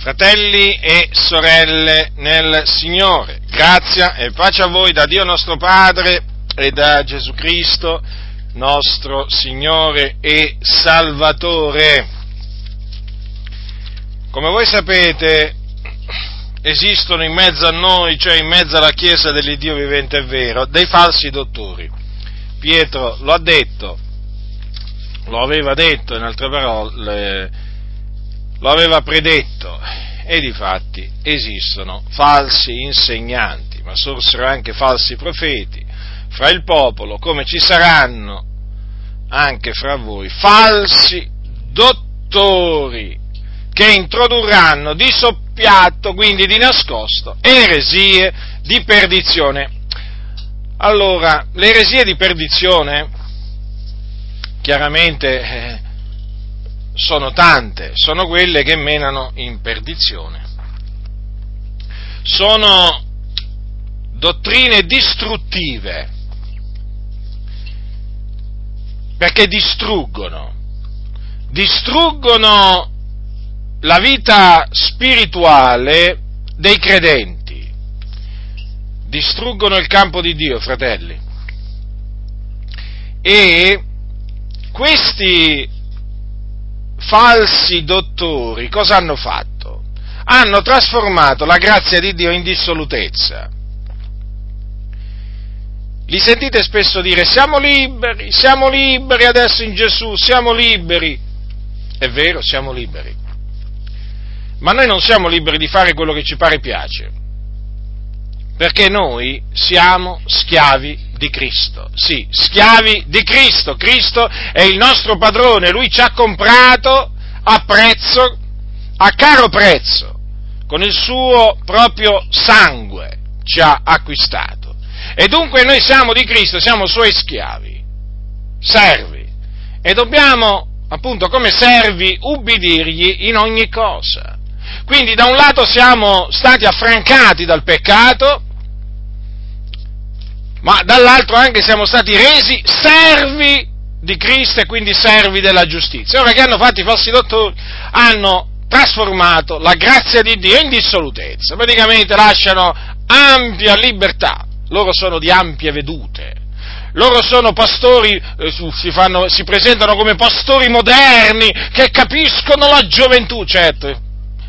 Fratelli e sorelle nel Signore, grazia e pace a voi da Dio nostro Padre e da Gesù Cristo, nostro Signore e Salvatore. Come voi sapete, esistono in mezzo a noi, cioè in mezzo alla Chiesa dell'Iddio vivente e vero, dei falsi dottori. Pietro lo ha detto, lo aveva detto in altre parole, lo aveva predetto e di fatti esistono falsi insegnanti, ma sorsero anche falsi profeti fra il popolo, come ci saranno anche fra voi falsi dottori che introdurranno di soppiatto, quindi di nascosto, eresie di perdizione. Allora, le eresie di perdizione, chiaramente, eh, sono tante, sono quelle che menano in perdizione. Sono dottrine distruttive, perché distruggono, distruggono la vita spirituale dei credenti, distruggono il campo di Dio, fratelli. E questi falsi dottori cosa hanno fatto? Hanno trasformato la grazia di Dio in dissolutezza. Li sentite spesso dire siamo liberi, siamo liberi adesso in Gesù, siamo liberi. È vero, siamo liberi. Ma noi non siamo liberi di fare quello che ci pare piace, perché noi siamo schiavi di Cristo. Sì, schiavi di Cristo. Cristo è il nostro padrone, lui ci ha comprato a prezzo, a caro prezzo, con il suo proprio sangue ci ha acquistato. E dunque noi siamo di Cristo, siamo suoi schiavi, servi, e dobbiamo, appunto, come servi, ubbidirgli in ogni cosa. Quindi da un lato siamo stati affrancati dal peccato, ma dall'altro anche siamo stati resi servi di Cristo e quindi servi della giustizia. Ora che hanno fatto i falsi dottori? Hanno trasformato la grazia di Dio in dissolutezza, praticamente lasciano ampia libertà, loro sono di ampie vedute, loro sono pastori, eh, si, fanno, si presentano come pastori moderni che capiscono la gioventù, certo,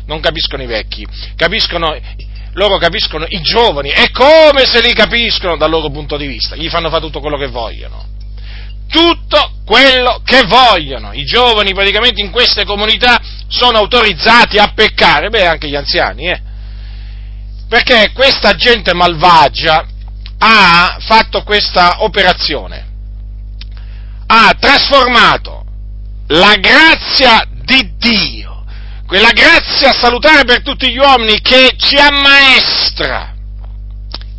non capiscono i vecchi, capiscono loro capiscono i giovani, è come se li capiscono dal loro punto di vista, gli fanno fare tutto quello che vogliono. Tutto quello che vogliono. I giovani praticamente in queste comunità sono autorizzati a peccare, beh anche gli anziani, eh. Perché questa gente malvagia ha fatto questa operazione, ha trasformato la grazia di Dio quella grazia salutare per tutti gli uomini che ci ammaestra,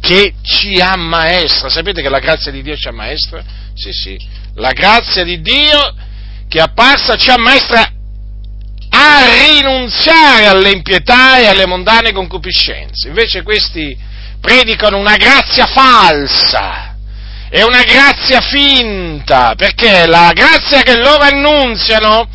che ci ammaestra. Sapete che la grazia di Dio ci ammaestra? Sì, sì, la grazia di Dio che apparsa ci ammaestra a rinunziare alle impietà e alle mondane concupiscenze. Invece questi predicano una grazia falsa, è una grazia finta, perché la grazia che loro annunziano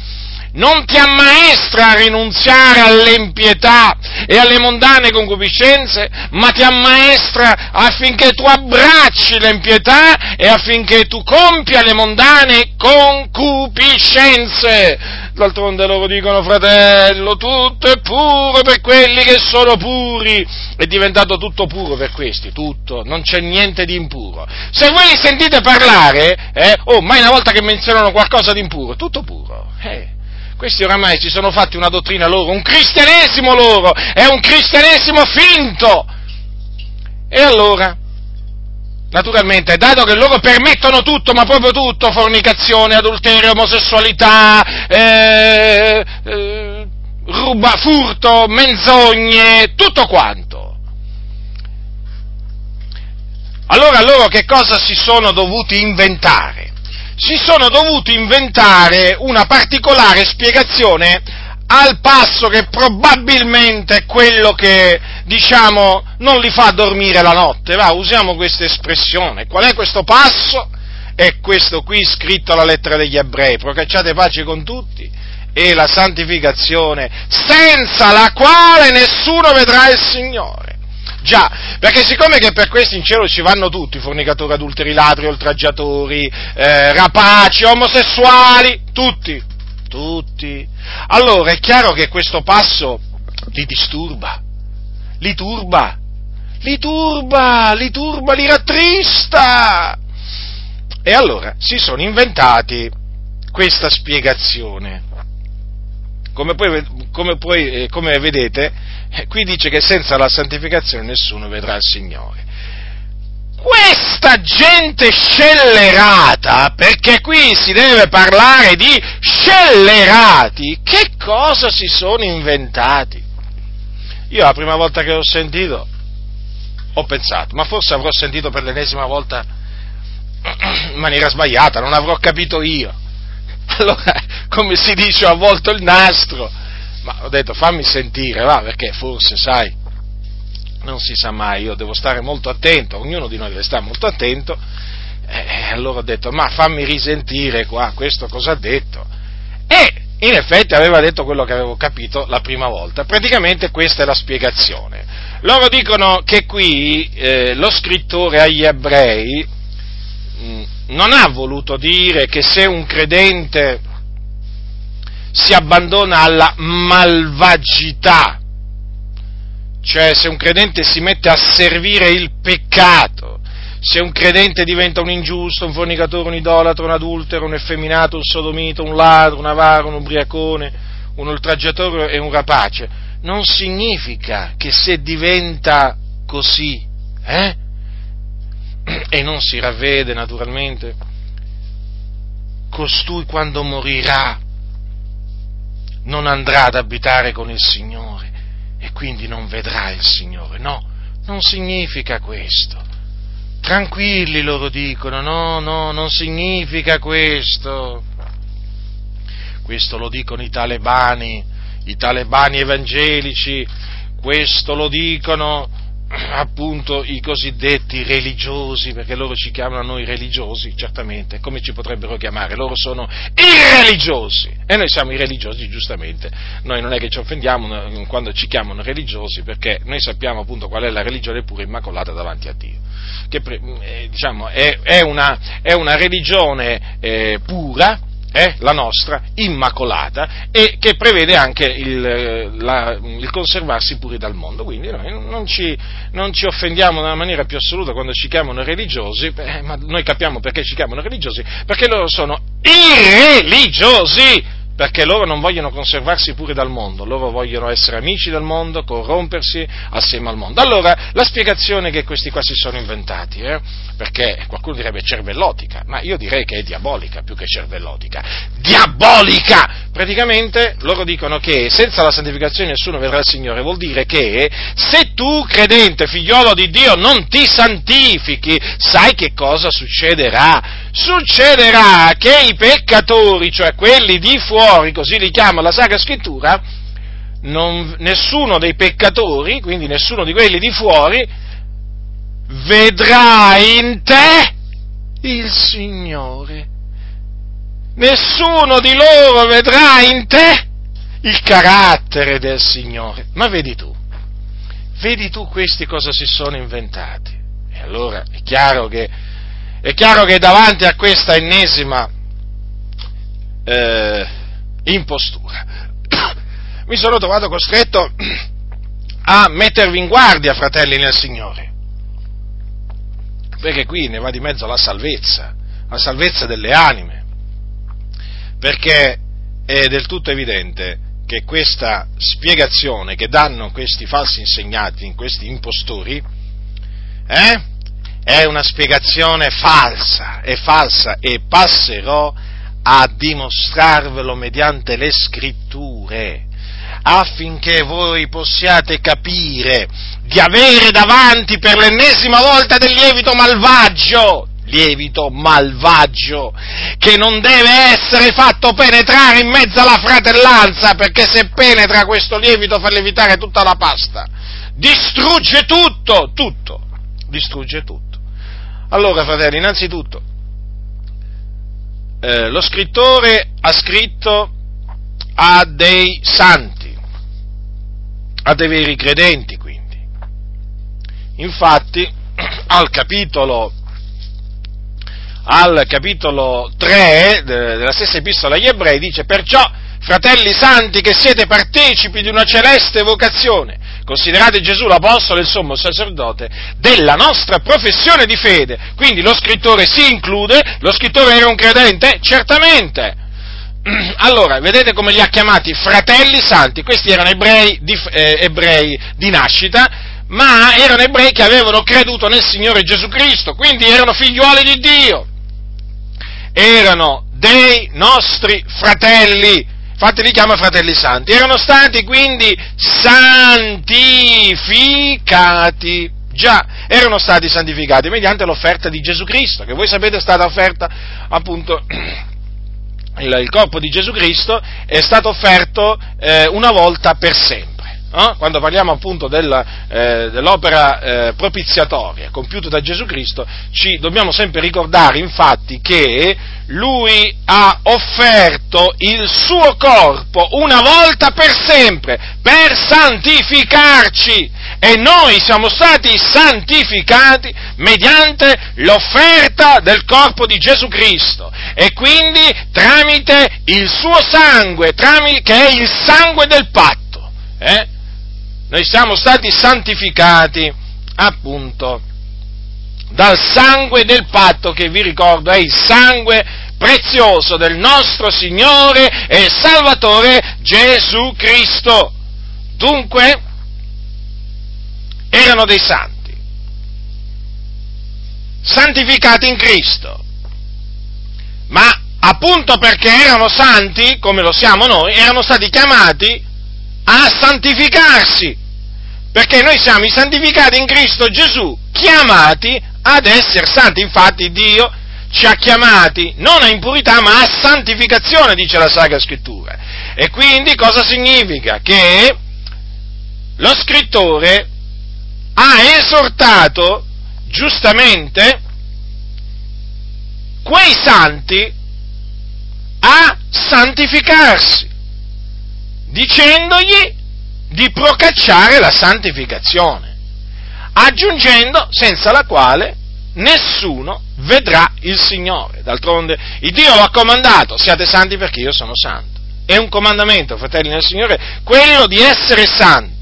non ti ammaestra a rinunziare all'impietà e alle mondane concupiscenze, ma ti ammaestra affinché tu abbracci l'impietà e affinché tu compia le mondane concupiscenze. D'altronde loro dicono, fratello, tutto è puro per quelli che sono puri. È diventato tutto puro per questi, tutto, non c'è niente di impuro. Se voi li sentite parlare, eh, oh, mai una volta che menzionano qualcosa di impuro, tutto puro. Eh questi oramai si sono fatti una dottrina loro, un cristianesimo loro, è un cristianesimo finto. E allora, naturalmente, dato che loro permettono tutto, ma proprio tutto, fornicazione, adulterio, omosessualità, eh, eh, ruba, furto, menzogne, tutto quanto. Allora loro che cosa si sono dovuti inventare? Si sono dovuti inventare una particolare spiegazione al passo che probabilmente è quello che, diciamo, non li fa dormire la notte. Va, usiamo questa espressione. Qual è questo passo? È questo qui scritto alla lettera degli ebrei. Procacciate pace con tutti e la santificazione, senza la quale nessuno vedrà il Signore. Già, perché siccome che per questi in cielo ci vanno tutti, fornicatori, adulteri, ladri, oltraggiatori, eh, rapaci, omosessuali, tutti, tutti. Allora è chiaro che questo passo li disturba, li turba, li turba, li turba, li rattrista. E allora si sono inventati questa spiegazione. Come, poi, come, poi, eh, come vedete, eh, qui dice che senza la santificazione nessuno vedrà il Signore. Questa gente scellerata, perché qui si deve parlare di scellerati, che cosa si sono inventati? Io la prima volta che l'ho sentito ho pensato, ma forse avrò sentito per l'ennesima volta in maniera sbagliata, non avrò capito io. Allora, come si dice, ho avvolto il nastro. Ma ho detto, fammi sentire, va, perché forse, sai, non si sa mai, io devo stare molto attento, ognuno di noi deve stare molto attento. E allora ho detto, ma fammi risentire qua, questo cosa ha detto. E in effetti aveva detto quello che avevo capito la prima volta. Praticamente questa è la spiegazione. Loro dicono che qui eh, lo scrittore agli ebrei non ha voluto dire che se un credente si abbandona alla malvagità, cioè se un credente si mette a servire il peccato, se un credente diventa un ingiusto, un fornicatore, un idolatro, un adultero, un effeminato, un sodomito, un ladro, un avaro, un ubriacone, un oltraggiatore e un rapace, non significa che se diventa così, eh? e non si ravvede naturalmente, costui quando morirà non andrà ad abitare con il Signore e quindi non vedrà il Signore. No, non significa questo. Tranquilli loro dicono, no, no, non significa questo. Questo lo dicono i talebani, i talebani evangelici, questo lo dicono appunto i cosiddetti religiosi, perché loro ci chiamano noi religiosi, certamente, come ci potrebbero chiamare? Loro sono irreligiosi e noi siamo i religiosi, giustamente. Noi non è che ci offendiamo quando ci chiamano religiosi, perché noi sappiamo appunto qual è la religione pura immacolata davanti a Dio, che eh, diciamo, è, è, una, è, una, religione eh, pura, è la nostra, immacolata, e che prevede anche il, la, il, conservarsi puri dal mondo. Quindi noi non ci, non ci, offendiamo nella maniera più assoluta quando ci chiamano religiosi, beh, ma noi capiamo perché ci chiamano religiosi, perché loro sono irreligiosi! Perché loro non vogliono conservarsi pure dal mondo, loro vogliono essere amici del mondo, corrompersi assieme al mondo. Allora, la spiegazione che questi qua si sono inventati, eh, perché qualcuno direbbe cervellotica, ma io direi che è diabolica più che cervellotica. Diabolica! Praticamente loro dicono che senza la santificazione nessuno vedrà il Signore, vuol dire che se tu, credente, figliolo di Dio, non ti santifichi, sai che cosa succederà? Succederà che i peccatori, cioè quelli di fuori, così li chiama la Sacra Scrittura, non, nessuno dei peccatori, quindi nessuno di quelli di fuori, vedrà in te il Signore nessuno di loro vedrà in te il carattere del Signore. Ma vedi tu, vedi tu questi cosa si sono inventati. E allora è chiaro che, è chiaro che davanti a questa ennesima eh, impostura mi sono trovato costretto a mettervi in guardia, fratelli nel Signore. Perché qui ne va di mezzo la salvezza, la salvezza delle anime perché è del tutto evidente che questa spiegazione che danno questi falsi insegnati, questi impostori, eh, è una spiegazione falsa, è falsa e passerò a dimostrarvelo mediante le scritture affinché voi possiate capire di avere davanti per l'ennesima volta del lievito malvagio, lievito malvagio che non deve essere fatto penetrare in mezzo alla fratellanza perché se penetra questo lievito fa lievitare tutta la pasta. Distrugge tutto, tutto, distrugge tutto. Allora, fratelli, innanzitutto, eh, lo scrittore ha scritto a dei santi, a dei veri credenti quindi. Infatti, al capitolo, al capitolo 3 della stessa epistola agli ebrei dice perciò, fratelli santi, che siete partecipi di una celeste vocazione, considerate Gesù l'Apostolo e il sommo sacerdote della nostra professione di fede. Quindi lo scrittore si include, lo scrittore era un credente? Certamente. Allora, vedete come li ha chiamati fratelli santi, questi erano ebrei di, eh, ebrei di nascita, ma erano ebrei che avevano creduto nel Signore Gesù Cristo, quindi erano figliuoli di Dio, erano dei nostri fratelli, infatti li chiama fratelli santi, erano stati quindi santificati, già, erano stati santificati mediante l'offerta di Gesù Cristo, che voi sapete è stata offerta appunto il, il corpo di Gesù Cristo è stato offerto eh, una volta per sempre. No? Quando parliamo appunto del, eh, dell'opera eh, propiziatoria compiuta da Gesù Cristo, ci dobbiamo sempre ricordare infatti che Lui ha offerto il suo corpo una volta per sempre per santificarci e noi siamo stati santificati mediante l'offerta del corpo di Gesù Cristo e quindi tramite il suo sangue, tramite, che è il sangue del patto. Eh? Noi siamo stati santificati appunto dal sangue del patto che vi ricordo è il sangue prezioso del nostro Signore e Salvatore Gesù Cristo. Dunque, erano dei santi, santificati in Cristo, ma appunto perché erano santi, come lo siamo noi, erano stati chiamati a santificarsi, perché noi siamo i santificati in Cristo Gesù, chiamati ad essere santi, infatti Dio ci ha chiamati non a impurità ma a santificazione, dice la Sacra Scrittura. E quindi cosa significa? Che lo scrittore ha esortato giustamente quei santi a santificarsi, dicendogli di procacciare la santificazione, aggiungendo senza la quale nessuno vedrà il Signore. D'altronde il Dio lo ha comandato, siate santi perché io sono santo. È un comandamento, fratelli nel Signore, quello di essere santi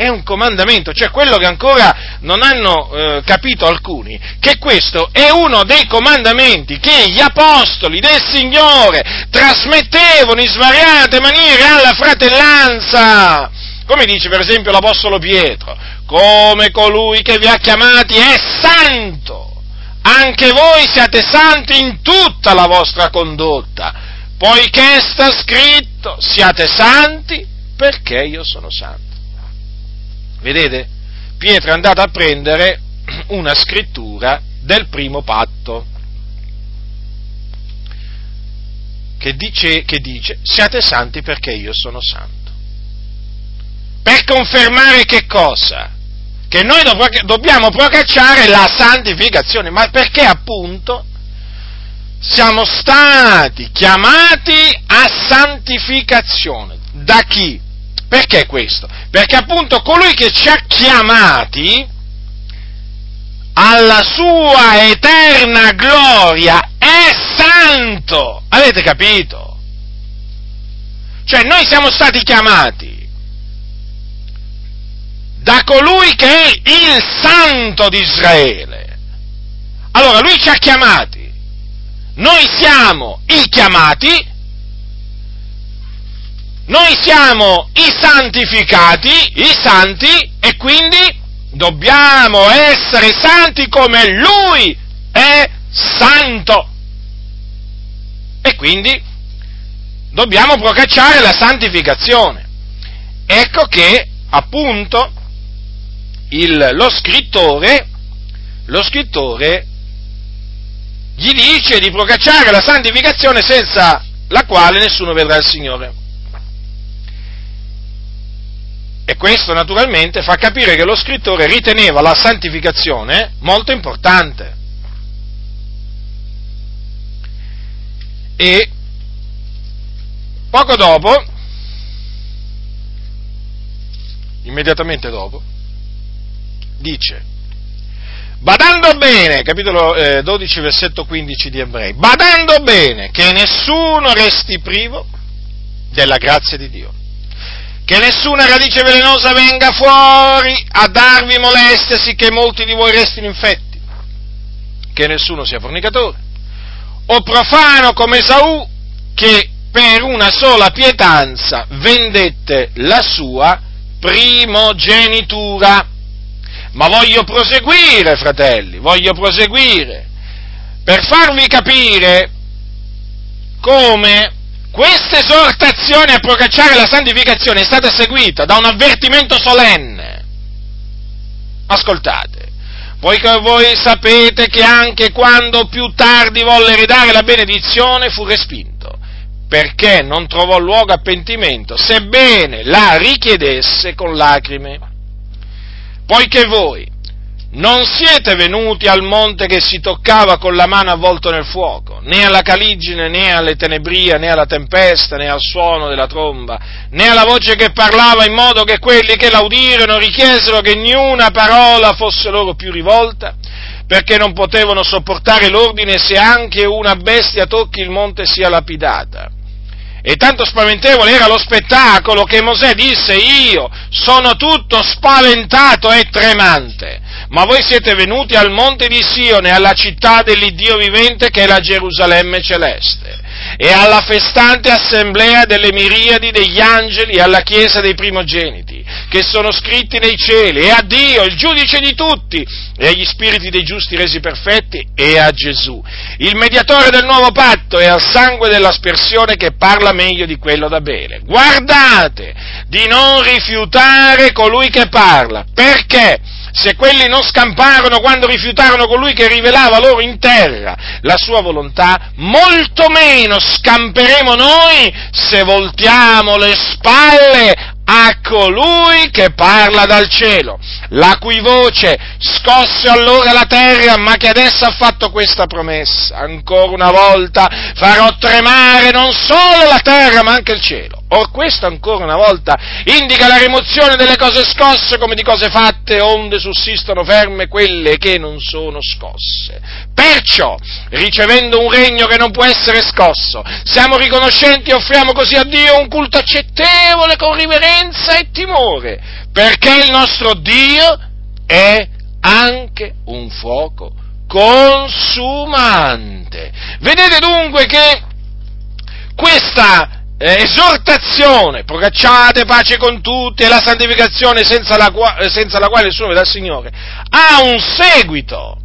è un comandamento, cioè quello che ancora non hanno eh, capito alcuni, che questo è uno dei comandamenti che gli apostoli del Signore trasmettevano in svariate maniere alla fratellanza. Come dice per esempio l'Apostolo Pietro, come colui che vi ha chiamati è santo, anche voi siate santi in tutta la vostra condotta, poiché sta scritto, siate santi perché io sono santo. Vedete? Pietro è andato a prendere una scrittura del primo patto che dice, che dice siate santi perché io sono santo. Per confermare che cosa? Che noi dobbiamo procacciare la santificazione, ma perché appunto siamo stati chiamati a santificazione. Da chi? Perché questo? Perché appunto colui che ci ha chiamati alla sua eterna gloria è santo. Avete capito? Cioè noi siamo stati chiamati da colui che è il santo di Israele. Allora lui ci ha chiamati. Noi siamo i chiamati noi siamo i santificati, i santi, e quindi dobbiamo essere santi come Lui è santo. E quindi dobbiamo procacciare la santificazione. Ecco che, appunto, il, lo scrittore, lo scrittore gli dice di procacciare la santificazione senza la quale nessuno vedrà il Signore. E questo naturalmente fa capire che lo scrittore riteneva la santificazione molto importante. E poco dopo, immediatamente dopo, dice, badando bene, capitolo eh, 12, versetto 15 di Ebrei, badando bene che nessuno resti privo della grazia di Dio che nessuna radice velenosa venga fuori a darvi molestia, sicché molti di voi restino infetti, che nessuno sia fornicatore, o profano come Esaù, che per una sola pietanza vendette la sua primogenitura. Ma voglio proseguire, fratelli, voglio proseguire, per farvi capire come questa esortazione a procacciare la santificazione è stata seguita da un avvertimento solenne. Ascoltate, voi, voi sapete che anche quando più tardi volle ridare la benedizione fu respinto, perché non trovò luogo a pentimento, sebbene la richiedesse con lacrime. Poiché voi, non siete venuti al monte che si toccava con la mano avvolto nel fuoco, né alla caligine, né alle tenebrie, né alla tempesta, né al suono della tromba, né alla voce che parlava in modo che quelli che l'audirono richiesero che niuna parola fosse loro più rivolta, perché non potevano sopportare l'ordine se anche una bestia tocchi il monte sia lapidata. E tanto spaventevole era lo spettacolo che Mosè disse, io sono tutto spaventato e tremante. Ma voi siete venuti al monte di Sione, alla città dell'Iddio vivente che è la Gerusalemme celeste, e alla festante assemblea delle miriadi degli angeli e alla chiesa dei primogeniti, che sono scritti nei cieli, e a Dio, il giudice di tutti, e agli spiriti dei giusti resi perfetti, e a Gesù, il mediatore del nuovo patto, e al sangue dell'aspersione che parla meglio di quello da bere. Guardate di non rifiutare colui che parla, perché? se quelli non scamparono quando rifiutarono colui che rivelava loro in terra la sua volontà, molto meno scamperemo noi se voltiamo le spalle a colui che parla dal cielo, la cui voce scosse allora la terra, ma che adesso ha fatto questa promessa. Ancora una volta farò tremare non solo la terra, ma anche il cielo. Or questo ancora una volta indica la rimozione delle cose scosse come di cose fatte, onde sussistono ferme quelle che non sono scosse. Perciò, ricevendo un regno che non può essere scosso, siamo riconoscenti e offriamo così a Dio un culto accettevole con riverenza e timore, perché il nostro Dio è anche un fuoco consumante. Vedete dunque che questa eh, esortazione, procacciate pace con tutti e la santificazione senza la, senza la quale nessuno vede il Signore, ha un seguito,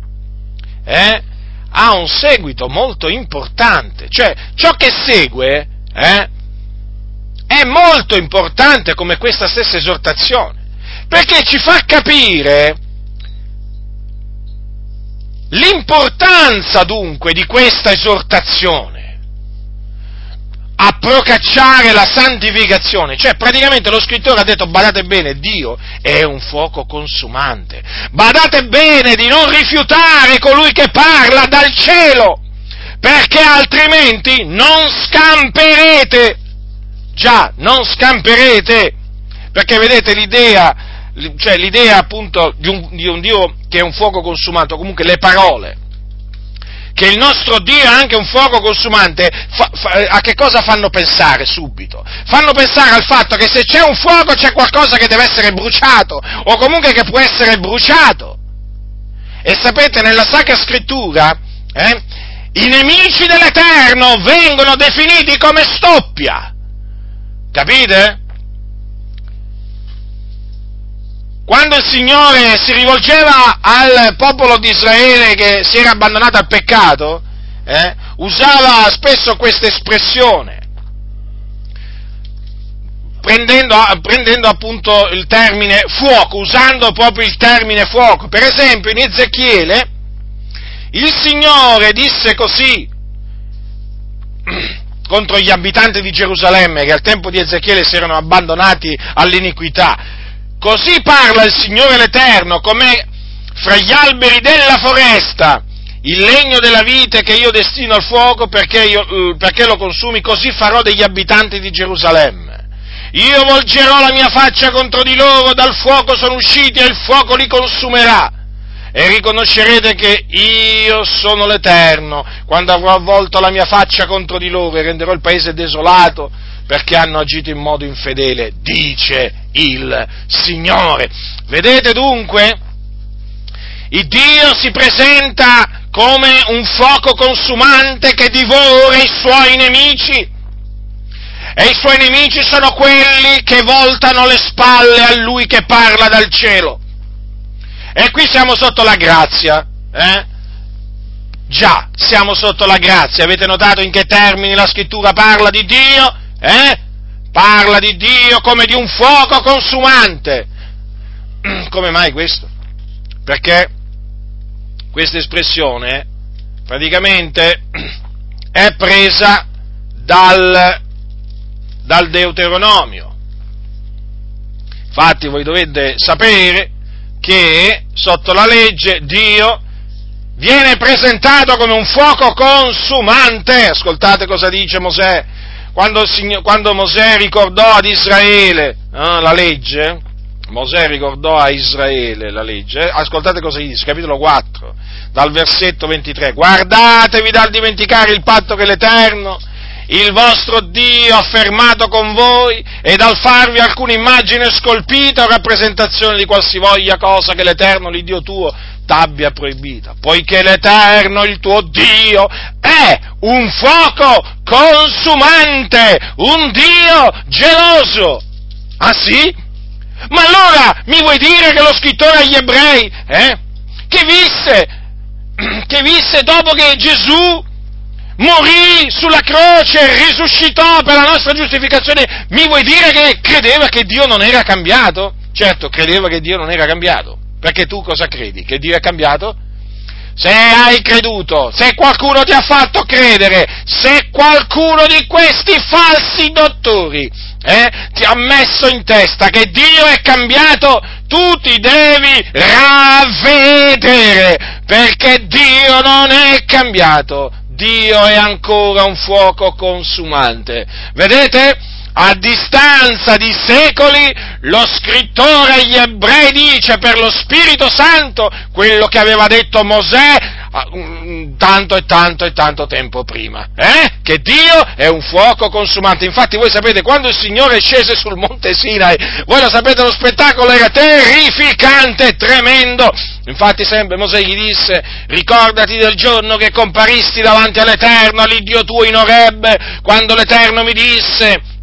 eh? ha un seguito molto importante, cioè ciò che segue eh, è molto importante come questa stessa esortazione, perché ci fa capire l'importanza dunque di questa esortazione a procacciare la santificazione. Cioè, praticamente lo scrittore ha detto, badate bene, Dio è un fuoco consumante. Badate bene di non rifiutare colui che parla dal cielo, perché altrimenti non scamperete. Già, non scamperete. Perché vedete l'idea, cioè l'idea appunto di un, di un Dio che è un fuoco consumato, comunque le parole, che il nostro Dio è anche un fuoco consumante, fa, fa, a che cosa fanno pensare subito? Fanno pensare al fatto che se c'è un fuoco c'è qualcosa che deve essere bruciato, o comunque che può essere bruciato. E sapete, nella Sacra Scrittura, eh, i nemici dell'Eterno vengono definiti come stoppia. Capite? Quando il Signore si rivolgeva al popolo di Israele che si era abbandonato al peccato, eh, usava spesso questa espressione, prendendo, prendendo, appunto il termine fuoco, usando proprio il termine fuoco. Per esempio in Ezechiele il Signore disse così contro gli abitanti di Gerusalemme che al tempo di Ezechiele si erano abbandonati all'iniquità Così parla il Signore l'Eterno, come fra gli alberi della foresta, il legno della vite che io destino al fuoco perché, io, eh, perché lo consumi, così farò degli abitanti di Gerusalemme. io volgerò la mia faccia contro di loro, dal fuoco sono usciti e il fuoco li consumerà. E riconoscerete che io sono l'Eterno, quando avrò avvolto la mia faccia contro di loro e renderò il paese desolato, perché hanno agito in modo infedele, dice il Signore. Vedete dunque? Il Dio si presenta come un fuoco consumante che divora i suoi nemici. E i suoi nemici sono quelli che voltano le spalle a lui che parla dal cielo. E qui siamo sotto la grazia, eh? Già, siamo sotto la grazia. Avete notato in che termini la scrittura parla di Dio? Eh? Parla di Dio come di un fuoco consumante. Come mai questo? Perché questa espressione praticamente è presa dal, dal Deuteronomio. Infatti voi dovete sapere che sotto la legge Dio viene presentato come un fuoco consumante. Ascoltate cosa dice Mosè. Quando, quando Mosè ricordò ad Israele eh, la legge, Mosè ricordò a Israele la legge, eh, ascoltate cosa gli dice, capitolo 4, dal versetto 23, guardatevi dal dimenticare il patto che l'Eterno, il vostro Dio ha fermato con voi e dal farvi alcuna immagine scolpita o rappresentazione di qualsivoglia cosa che l'Eterno, l'Iddio tuo, t'abbia proibita, poiché l'Eterno, il tuo Dio, è un fuoco consumante, un Dio geloso. Ah sì? Ma allora mi vuoi dire che lo scrittore agli ebrei, eh, che visse, che visse dopo che Gesù morì sulla croce, risuscitò per la nostra giustificazione, mi vuoi dire che credeva che Dio non era cambiato? Certo, credeva che Dio non era cambiato. Perché tu cosa credi? Che Dio è cambiato? Se hai creduto, se qualcuno ti ha fatto credere, se qualcuno di questi falsi dottori eh, ti ha messo in testa che Dio è cambiato, tu ti devi ravvedere, perché Dio non è cambiato, Dio è ancora un fuoco consumante. Vedete? A distanza di secoli, lo scrittore agli ebrei dice per lo Spirito Santo quello che aveva detto Mosè ah, tanto e tanto e tanto tempo prima, eh? che Dio è un fuoco consumante. Infatti voi sapete, quando il Signore scese sul monte Sinai, voi lo sapete, lo spettacolo era terrificante, tremendo. Infatti sempre Mosè gli disse, ricordati del giorno che comparisti davanti all'Eterno, all'Iddio tuo in Oreb, quando l'Eterno mi disse,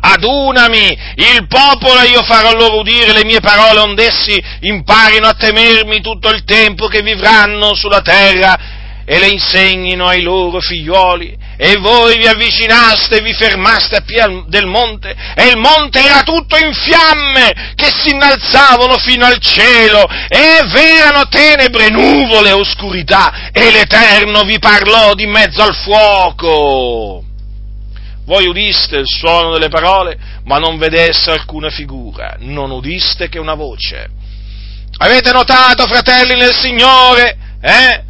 adunami, il popolo e io farò loro udire le mie parole, onde essi imparino a temermi tutto il tempo che vivranno sulla terra e le insegnino ai loro figlioli. E voi vi avvicinaste e vi fermaste a piedi del monte, e il monte era tutto in fiamme che si innalzavano fino al cielo, e v'erano tenebre, nuvole oscurità, e l'Eterno vi parlò di mezzo al fuoco voi udiste il suono delle parole, ma non vedeste alcuna figura, non udiste che una voce. Avete notato, fratelli nel Signore, eh?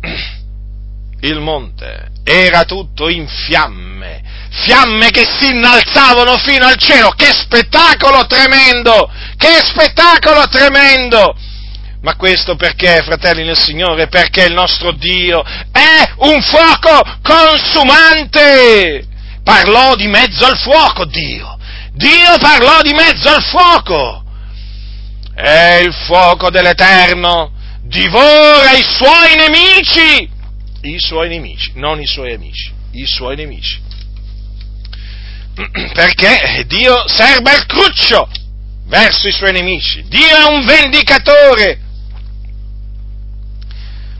Il monte era tutto in fiamme, fiamme che si innalzavano fino al cielo. Che spettacolo tremendo! Che spettacolo tremendo! Ma questo perché, fratelli nel Signore? Perché il nostro Dio è un fuoco consumante! Parlò di mezzo al fuoco Dio. Dio parlò di mezzo al fuoco. E il fuoco dell'Eterno divora i suoi nemici. I suoi nemici, non i suoi amici, i suoi nemici. Perché Dio serba il cruccio verso i suoi nemici. Dio è un vendicatore.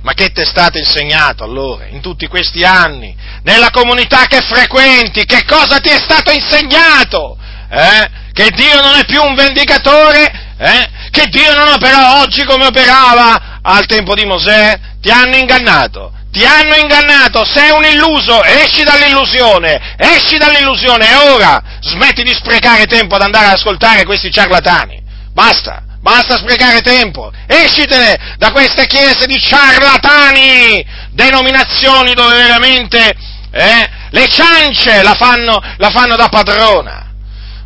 Ma che ti è stato insegnato allora, in tutti questi anni, nella comunità che frequenti, che cosa ti è stato insegnato? Eh? Che Dio non è più un vendicatore? Eh? Che Dio non opera oggi come operava al tempo di Mosè? Ti hanno ingannato, ti hanno ingannato, sei un illuso, esci dall'illusione, esci dall'illusione e ora smetti di sprecare tempo ad andare ad ascoltare questi ciarlatani. Basta, Basta sprecare tempo, escitene da queste chiese di ciarlatani, denominazioni dove veramente eh, le ciance la fanno, la fanno da padrona.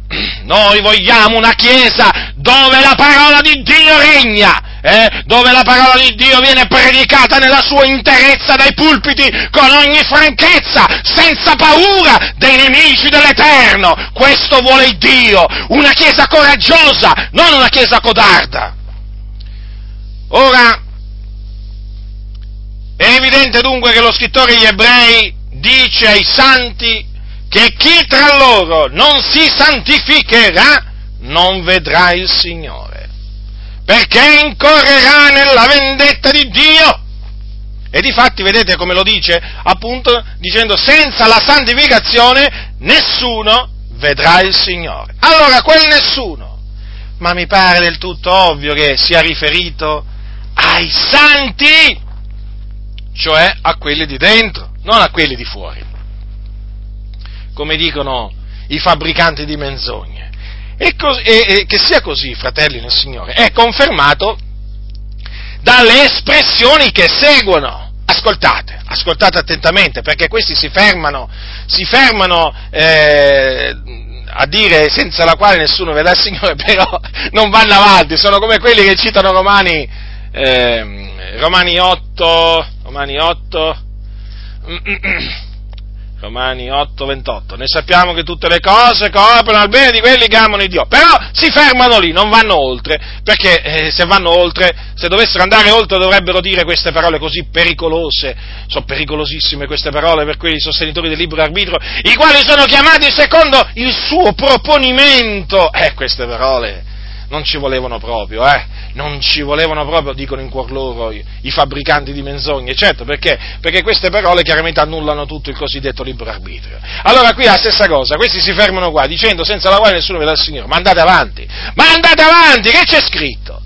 Noi vogliamo una Chiesa dove la parola di Dio regna, eh, dove la parola di Dio viene predicata nella sua interezza dai pulpiti con ogni franchezza, senza paura dei nemici dell'Eterno. Questo vuole Dio, una Chiesa coraggiosa, non una Chiesa codarda. Ora, è evidente dunque che lo scrittore degli ebrei dice ai santi che chi tra loro non si santificherà non vedrà il Signore, perché incorrerà nella vendetta di Dio. E difatti vedete come lo dice, appunto dicendo senza la santificazione nessuno vedrà il Signore. Allora quel nessuno, ma mi pare del tutto ovvio che sia riferito ai santi, cioè a quelli di dentro, non a quelli di fuori come dicono i fabbricanti di menzogne. E, cos- e, e che sia così, fratelli nel Signore, è confermato dalle espressioni che seguono. Ascoltate, ascoltate attentamente, perché questi si fermano, si fermano eh, a dire senza la quale nessuno vedrà il Signore, però non vanno avanti, sono come quelli che citano Romani, eh, Romani 8, Romani 8, Romani 8, 28. Ne sappiamo che tutte le cose coprono al bene di quelli che amano Dio, però si fermano lì, non vanno oltre, perché eh, se vanno oltre, se dovessero andare oltre dovrebbero dire queste parole così pericolose, sono pericolosissime queste parole per quei sostenitori del libero arbitro, i quali sono chiamati secondo il suo proponimento. Eh, queste parole non ci volevano proprio, eh? Non ci volevano proprio, dicono in cuor loro i, fabbricanti di menzogne, certo, perché? Perché queste parole chiaramente annullano tutto il cosiddetto libero arbitrio. Allora qui è la stessa cosa, questi si fermano qua dicendo senza la quale nessuno vede il Signore, ma andate avanti, ma andate avanti, che c'è scritto?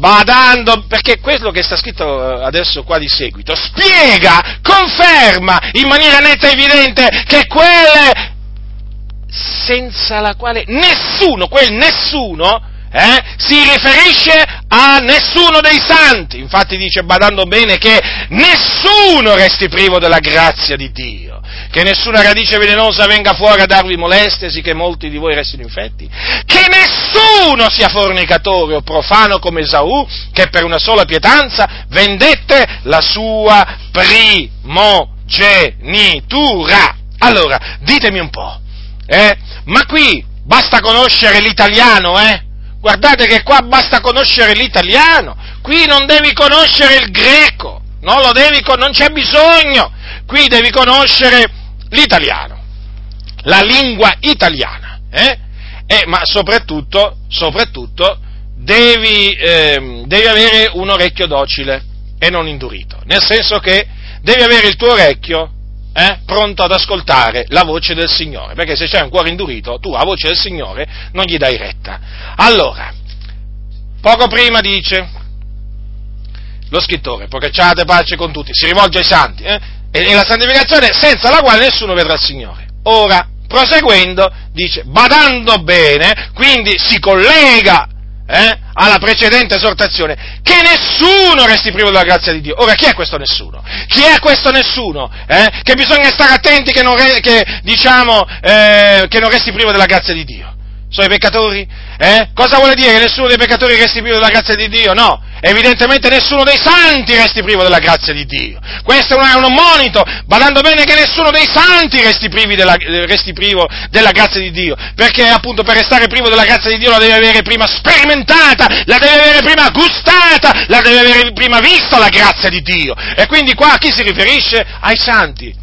badando, perché quello che sta scritto eh, adesso qua di seguito spiega, conferma in maniera netta e evidente che quelle senza la quale nessuno, quel nessuno, eh, si riferisce a nessuno dei santi. Infatti dice, badando bene, che nessuno resti privo della grazia di Dio, che nessuna radice velenosa venga fuori a darvi molestie, sì che molti di voi restino infetti, che nessuno sia fornicatore o profano come Esaù, che per una sola pietanza vendette la sua primogenitura. Allora, ditemi un po', eh? Ma qui basta conoscere l'italiano, eh? Guardate che qua basta conoscere l'italiano, qui non devi conoscere il greco, non, lo devi, non c'è bisogno, qui devi conoscere l'italiano, la lingua italiana, eh? Eh, ma soprattutto, soprattutto devi, eh, devi avere un orecchio docile e non indurito, nel senso che devi avere il tuo orecchio eh, pronto ad ascoltare la voce del Signore, perché se c'è un cuore indurito, tu la voce del Signore non gli dai retta. Allora, poco prima dice lo scrittore, procacciate pace con tutti, si rivolge ai santi, eh, e la santificazione senza la quale nessuno vedrà il Signore. Ora, proseguendo, dice, badando bene, quindi si collega eh, alla precedente esortazione, che nessuno resti privo della grazia di Dio. Ora, chi è questo nessuno? Chi è questo nessuno? Eh? Che bisogna stare attenti che non, re, che, diciamo, eh, che non resti privo della grazia di Dio. Sono i peccatori? Eh? Cosa vuole dire che nessuno dei peccatori resti privo della grazia di Dio? No, evidentemente nessuno dei santi resti privo della grazia di Dio. Questo è un, un monito, badando bene che nessuno dei santi resti, della, resti, privo della grazia di Dio, perché appunto per restare privo della grazia di Dio la deve avere prima sperimentata, la deve avere prima gustata, la deve avere prima vista la grazia di Dio. E quindi qua a chi si riferisce? Ai santi.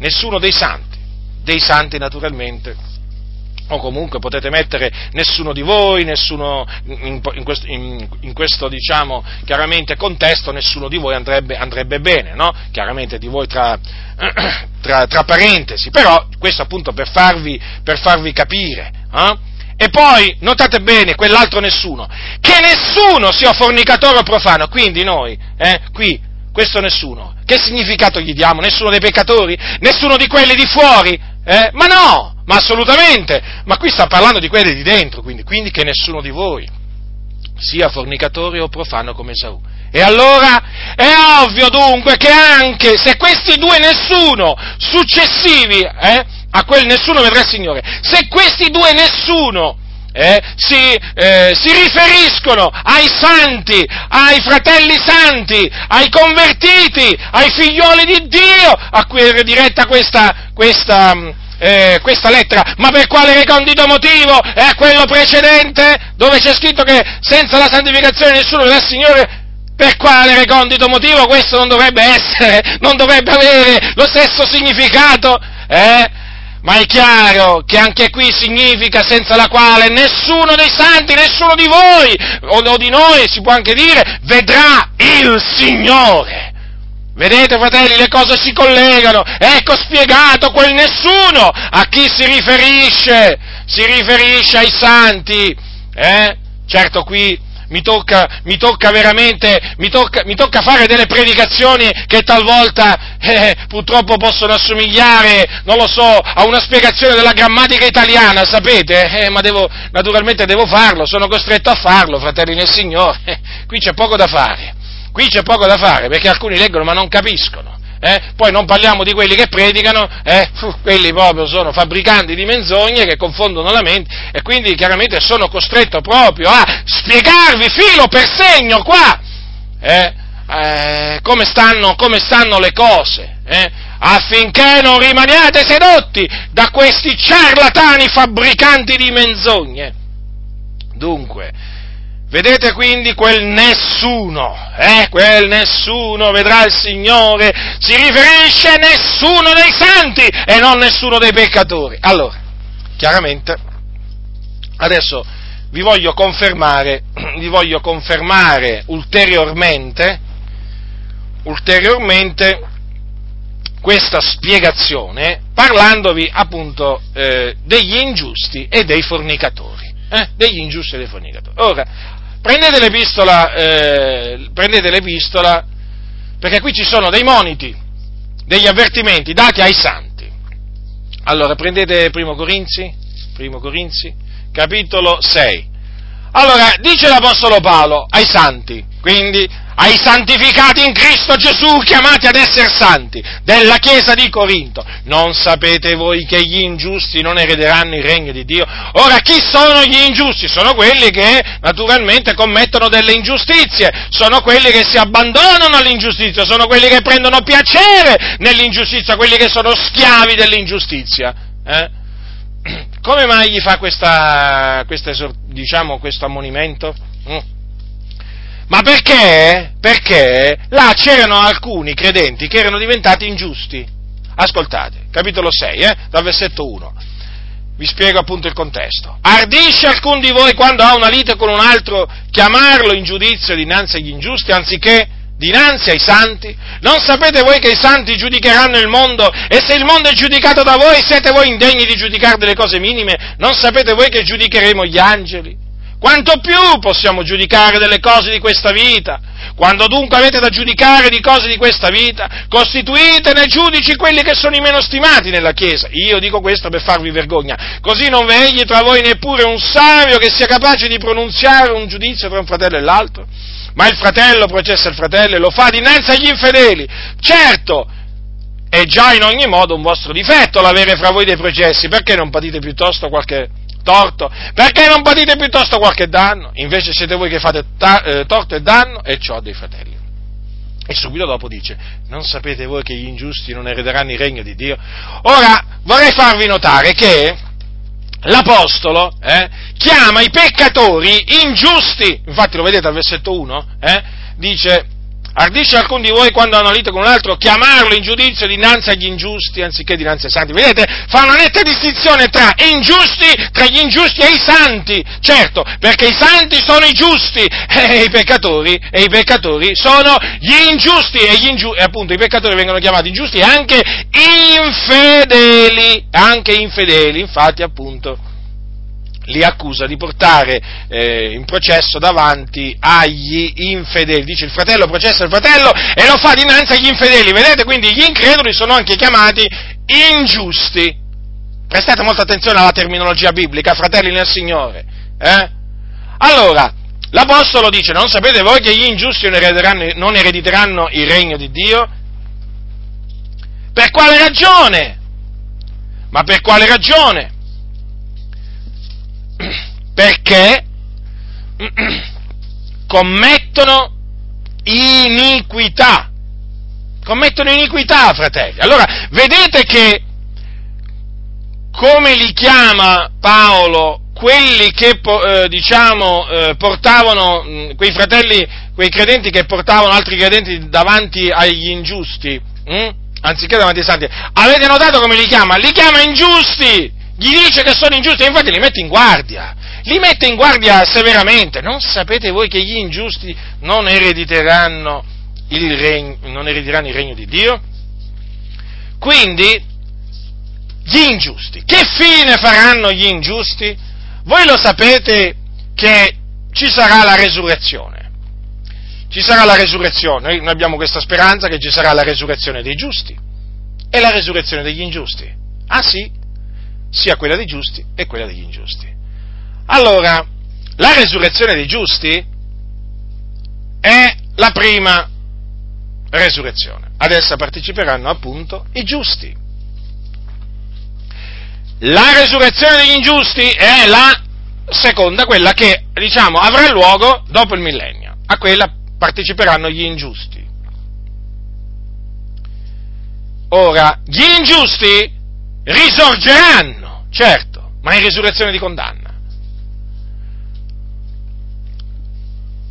Nessuno dei santi, dei santi naturalmente o comunque potete mettere nessuno di voi, nessuno, in, in, questo, in, in, questo, diciamo, chiaramente contesto, nessuno di voi andrebbe, andrebbe bene, no? Chiaramente di voi tra, tra, tra, parentesi, però questo appunto per farvi, per farvi capire. Eh? E poi, notate bene, quell'altro nessuno, che nessuno sia fornicatore o profano, quindi noi, eh, qui, questo nessuno, che significato gli diamo? Nessuno dei peccatori? Nessuno di quelli di fuori? Eh? Ma no! Ma assolutamente, ma qui sta parlando di quelli di dentro, quindi, quindi che nessuno di voi sia fornicatore o profano come Esaù. E allora è ovvio dunque che anche se questi due nessuno successivi eh, a quel nessuno vedrà il Signore. Se questi due nessuno eh, si, eh, si, riferiscono ai santi, ai fratelli santi, ai convertiti, ai figlioli di Dio, a cui era diretta questa, questa, eh, questa lettera, ma per quale recondito motivo? È a quello precedente, dove c'è scritto che senza la santificazione nessuno vedrà il Signore, per quale recondito motivo questo non dovrebbe essere, non dovrebbe avere lo stesso significato? Eh? Ma è chiaro che anche qui significa senza la quale nessuno dei santi, nessuno di voi, o di noi, si può anche dire, vedrà il Signore. Vedete, fratelli, le cose si collegano. Ecco spiegato quel nessuno a chi si riferisce. Si riferisce ai santi. Eh? Certo, qui mi tocca, mi tocca veramente, mi tocca, mi tocca, fare delle predicazioni che talvolta eh, purtroppo possono assomigliare, non lo so, a una spiegazione della grammatica italiana, sapete? Eh, ma devo, naturalmente devo farlo, sono costretto a farlo, fratelli nel Signore. Eh, qui c'è poco da fare, qui c'è poco da fare, perché alcuni leggono ma non capiscono. Eh? Poi non parliamo di quelli che predicano, eh? quelli proprio sono fabbricanti di menzogne che confondono la mente e quindi chiaramente sono costretto proprio a spiegarvi filo per segno qua eh? eh come, stanno, come, stanno, le cose, eh? affinché non rimaniate sedotti da questi ciarlatani fabbricanti di menzogne. Dunque, Vedete quindi quel nessuno, eh, quel nessuno vedrà il Signore, si riferisce a nessuno dei santi e non nessuno dei peccatori. Allora, chiaramente, adesso vi voglio confermare, vi voglio confermare ulteriormente, ulteriormente questa spiegazione parlandovi appunto eh, degli ingiusti e dei fornicatori. Eh, degli ingiusti e dei fornicatori. Ora, prendete l'epistola, eh, prendete l'epistola, perché qui ci sono dei moniti, degli avvertimenti dati ai santi. Allora, prendete Primo Corinzi, Primo Corinzi, capitolo 6. Allora, dice l'Apostolo Paolo ai santi, quindi ai santificati in Cristo Gesù, chiamati ad essere santi, della Chiesa di Corinto. Non sapete voi che gli ingiusti non erederanno il regno di Dio? Ora, chi sono gli ingiusti? Sono quelli che naturalmente commettono delle ingiustizie, sono quelli che si abbandonano all'ingiustizia, sono quelli che prendono piacere nell'ingiustizia, quelli che sono schiavi dell'ingiustizia. Eh? Come mai gli fa questa, questa, diciamo, questo ammonimento? Mm ma perché? Perché là c'erano alcuni credenti che erano diventati ingiusti. Ascoltate, capitolo 6, eh, dal versetto 1. Vi spiego appunto il contesto. Ardisce alcun di voi quando ha una lite con un altro chiamarlo in giudizio dinanzi agli ingiusti anziché dinanzi ai santi? Non sapete voi che i santi giudicheranno il mondo e se il mondo è giudicato da voi siete voi indegni di giudicare delle cose minime? Non sapete voi che giudicheremo gli angeli? Quanto più possiamo giudicare delle cose di questa vita? Quando dunque avete da giudicare di cose di questa vita, costituitene giudici quelli che sono i meno stimati nella Chiesa. Io dico questo per farvi vergogna. Così non vegli tra voi neppure un savio che sia capace di pronunziare un giudizio tra un fratello e l'altro. Ma il fratello processa il fratello e lo fa dinanzi agli infedeli. Certo, è già in ogni modo un vostro difetto l'avere fra voi dei processi, perché non patite piuttosto qualche torto? Perché non patite piuttosto qualche danno? Invece siete voi che fate ta- eh, torto e danno e ciò dei fratelli. E subito dopo dice, non sapete voi che gli ingiusti non erederanno il regno di Dio? Ora vorrei farvi notare che l'Apostolo eh, chiama i peccatori ingiusti, infatti lo vedete al versetto 1, eh, dice Ardisce alcun di voi quando hanno lite con un altro chiamarlo in giudizio dinanzi agli ingiusti anziché dinanzi ai santi. Vedete? Fa una netta distinzione tra ingiusti, tra gli ingiusti e i santi. Certo, perché i santi sono i giusti e i peccatori, e i peccatori sono gli ingiusti e, gli ingiu- e appunto i peccatori vengono chiamati ingiusti e anche infedeli, anche infedeli, infatti appunto li accusa di portare eh, in processo davanti agli infedeli. Dice il fratello processa il fratello e lo fa dinanzi agli infedeli. Vedete? Quindi gli increduli sono anche chiamati ingiusti. Prestate molta attenzione alla terminologia biblica, fratelli nel Signore. Eh? Allora, l'Apostolo dice, non sapete voi che gli ingiusti non, non erediteranno il regno di Dio? Per quale ragione? Ma per quale ragione? Perché commettono iniquità. Commettono iniquità, fratelli. Allora, vedete che come li chiama Paolo quelli che eh, diciamo eh, portavano mh, quei fratelli, quei credenti che portavano altri credenti davanti agli ingiusti, mh? anziché davanti ai santi. Avete notato come li chiama? Li chiama ingiusti! Gli dice che sono ingiusti, e infatti li mette in guardia. Li mette in guardia severamente. Non sapete voi che gli ingiusti non erediteranno il regno, non erediteranno il regno di Dio? Quindi, gli ingiusti, che fine faranno gli ingiusti? Voi lo sapete che ci sarà la resurrezione. Ci sarà la resurrezione, noi abbiamo questa speranza che ci sarà la resurrezione dei giusti e la resurrezione degli ingiusti. Ah sì, sia quella dei giusti e quella degli ingiusti. Allora, la resurrezione dei giusti è la prima resurrezione. Ad essa parteciperanno appunto i giusti. La resurrezione degli ingiusti è la seconda, quella che, diciamo, avrà luogo dopo il millennio. A quella parteciperanno gli ingiusti. Ora, gli ingiusti risorgeranno, certo, ma in risurrezione di condanna.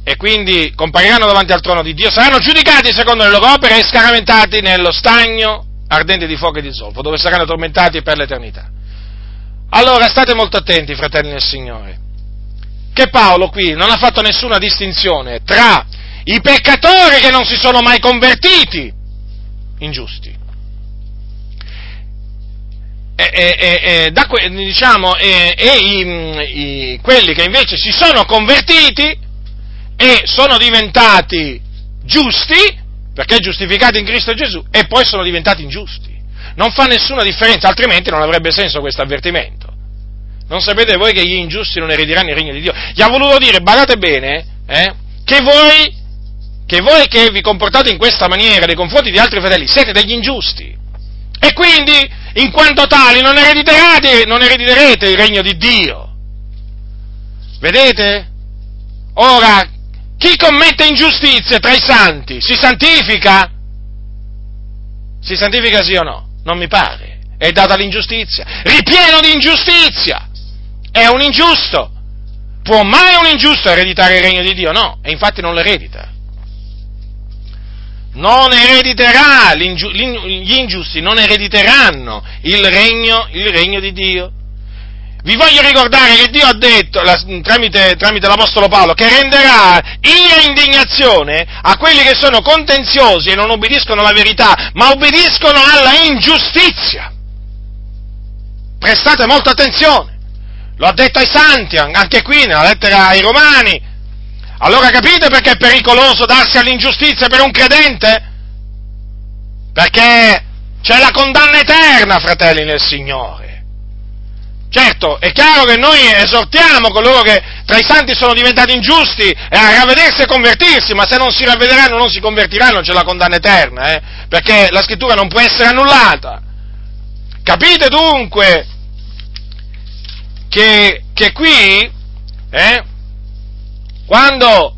E quindi compariranno davanti al trono di Dio, saranno giudicati secondo le loro opere e scaramentati nello stagno ardente di fuoco e di zolfo, dove saranno tormentati per l'eternità. Allora state molto attenti, fratelli del Signore, che Paolo qui non ha fatto nessuna distinzione tra i peccatori che non si sono mai convertiti, ingiusti, e, e, e, da, diciamo, e i, i, quelli che invece si sono convertiti e sono diventati giusti, perché giustificati in Cristo Gesù, e poi sono diventati ingiusti. Non fa nessuna differenza, altrimenti non avrebbe senso questo avvertimento. Non sapete voi che gli ingiusti non erediranno il regno di Dio? Gli ha voluto dire, badate bene, eh, che voi, che voi che vi comportate in questa maniera nei confronti di altri fratelli siete degli ingiusti. E quindi, in quanto tali, non erediterete, non erediterete il regno di Dio. Vedete? Ora, chi commette ingiustizie tra i santi si santifica? Si santifica sì o no? Non mi pare. È data l'ingiustizia. Ripieno di ingiustizia. È un ingiusto. Può mai un ingiusto ereditare il regno di Dio? No, e infatti non l'eredita. Non erediterà, gli ingiusti non erediteranno il regno, il regno di Dio. Vi voglio ricordare che Dio ha detto tramite, tramite, l'Apostolo Paolo che renderà ira indignazione a quelli che sono contenziosi e non obbediscono alla verità, ma obbediscono alla ingiustizia. Prestate molta attenzione. Lo ha detto ai santi, anche qui nella lettera ai Romani. Allora capite perché è pericoloso darsi all'ingiustizia per un credente? Perché c'è la condanna eterna, fratelli nel Signore. Certo, è chiaro che noi esortiamo coloro che tra i santi sono diventati ingiusti a ravvedersi e convertirsi, ma se non si ravvederanno non si convertiranno c'è la condanna eterna, eh? perché la scrittura non può essere annullata. Capite dunque che, che qui, eh, quando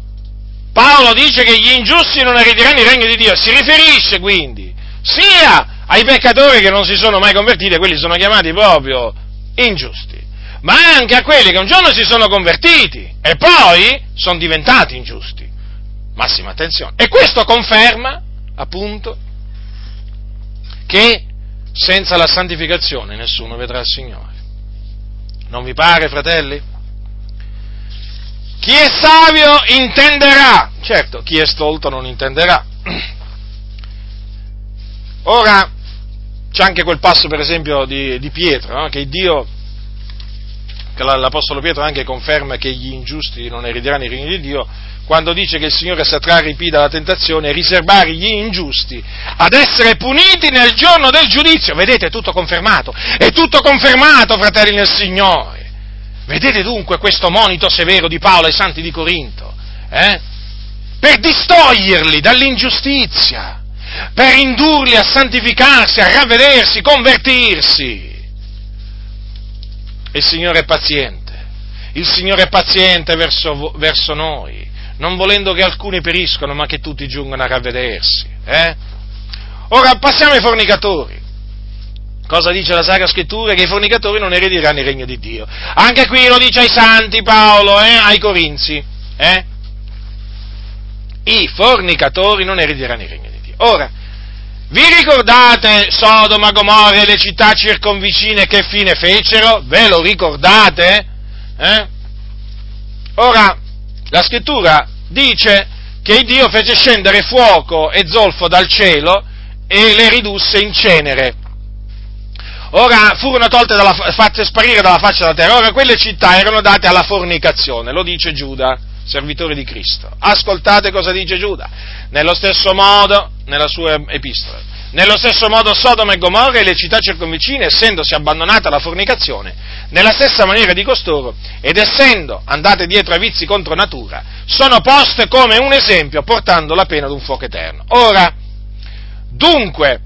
Paolo dice che gli ingiusti non erediteranno il regno di Dio, si riferisce quindi sia ai peccatori che non si sono mai convertiti, quelli sono chiamati proprio ingiusti, ma anche a quelli che un giorno si sono convertiti e poi sono diventati ingiusti. Massima attenzione. E questo conferma, appunto, che senza la santificazione nessuno vedrà il Signore. Non vi pare, fratelli? Chi è savio intenderà, certo, chi è stolto non intenderà. Ora, c'è anche quel passo, per esempio, di, di Pietro, no? che Dio, che l'Apostolo Pietro anche conferma che gli ingiusti non erederanno il regno di Dio, quando dice che il Signore satrà ripida dalla tentazione e riservare gli ingiusti ad essere puniti nel giorno del giudizio. Vedete, è tutto confermato, è tutto confermato, fratelli nel Signore. Vedete dunque questo monito severo di Paolo ai santi di Corinto, eh? per distoglierli dall'ingiustizia per indurli a santificarsi, a ravvedersi, convertirsi. il Signore è paziente, il Signore è paziente verso, verso noi, non volendo che alcuni periscono, ma che tutti giungano a ravvedersi. Eh? Ora passiamo ai fornicatori. Cosa dice la Sacra Scrittura? Che i fornicatori non erediteranno il regno di Dio. Anche qui lo dice ai santi Paolo, eh, ai Corinzi. Eh? I fornicatori non erediteranno il regno di Dio. Ora, vi ricordate Sodoma, Gomorra e le città circonvicine che fine fecero? Ve lo ricordate? Eh? Ora, la scrittura dice che Dio fece scendere fuoco e zolfo dal cielo e le ridusse in cenere. Ora furono tolte dalla, fatte sparire dalla faccia della terra. Ora quelle città erano date alla fornicazione, lo dice Giuda, servitore di Cristo. Ascoltate cosa dice Giuda. Nello stesso modo, nella sua epistola, nello stesso modo Sodoma e Gomorra e le città circonvicine, essendosi abbandonate alla fornicazione, nella stessa maniera di costoro, ed essendo andate dietro a vizi contro natura, sono poste come un esempio, portando la pena d'un fuoco eterno. Ora, dunque,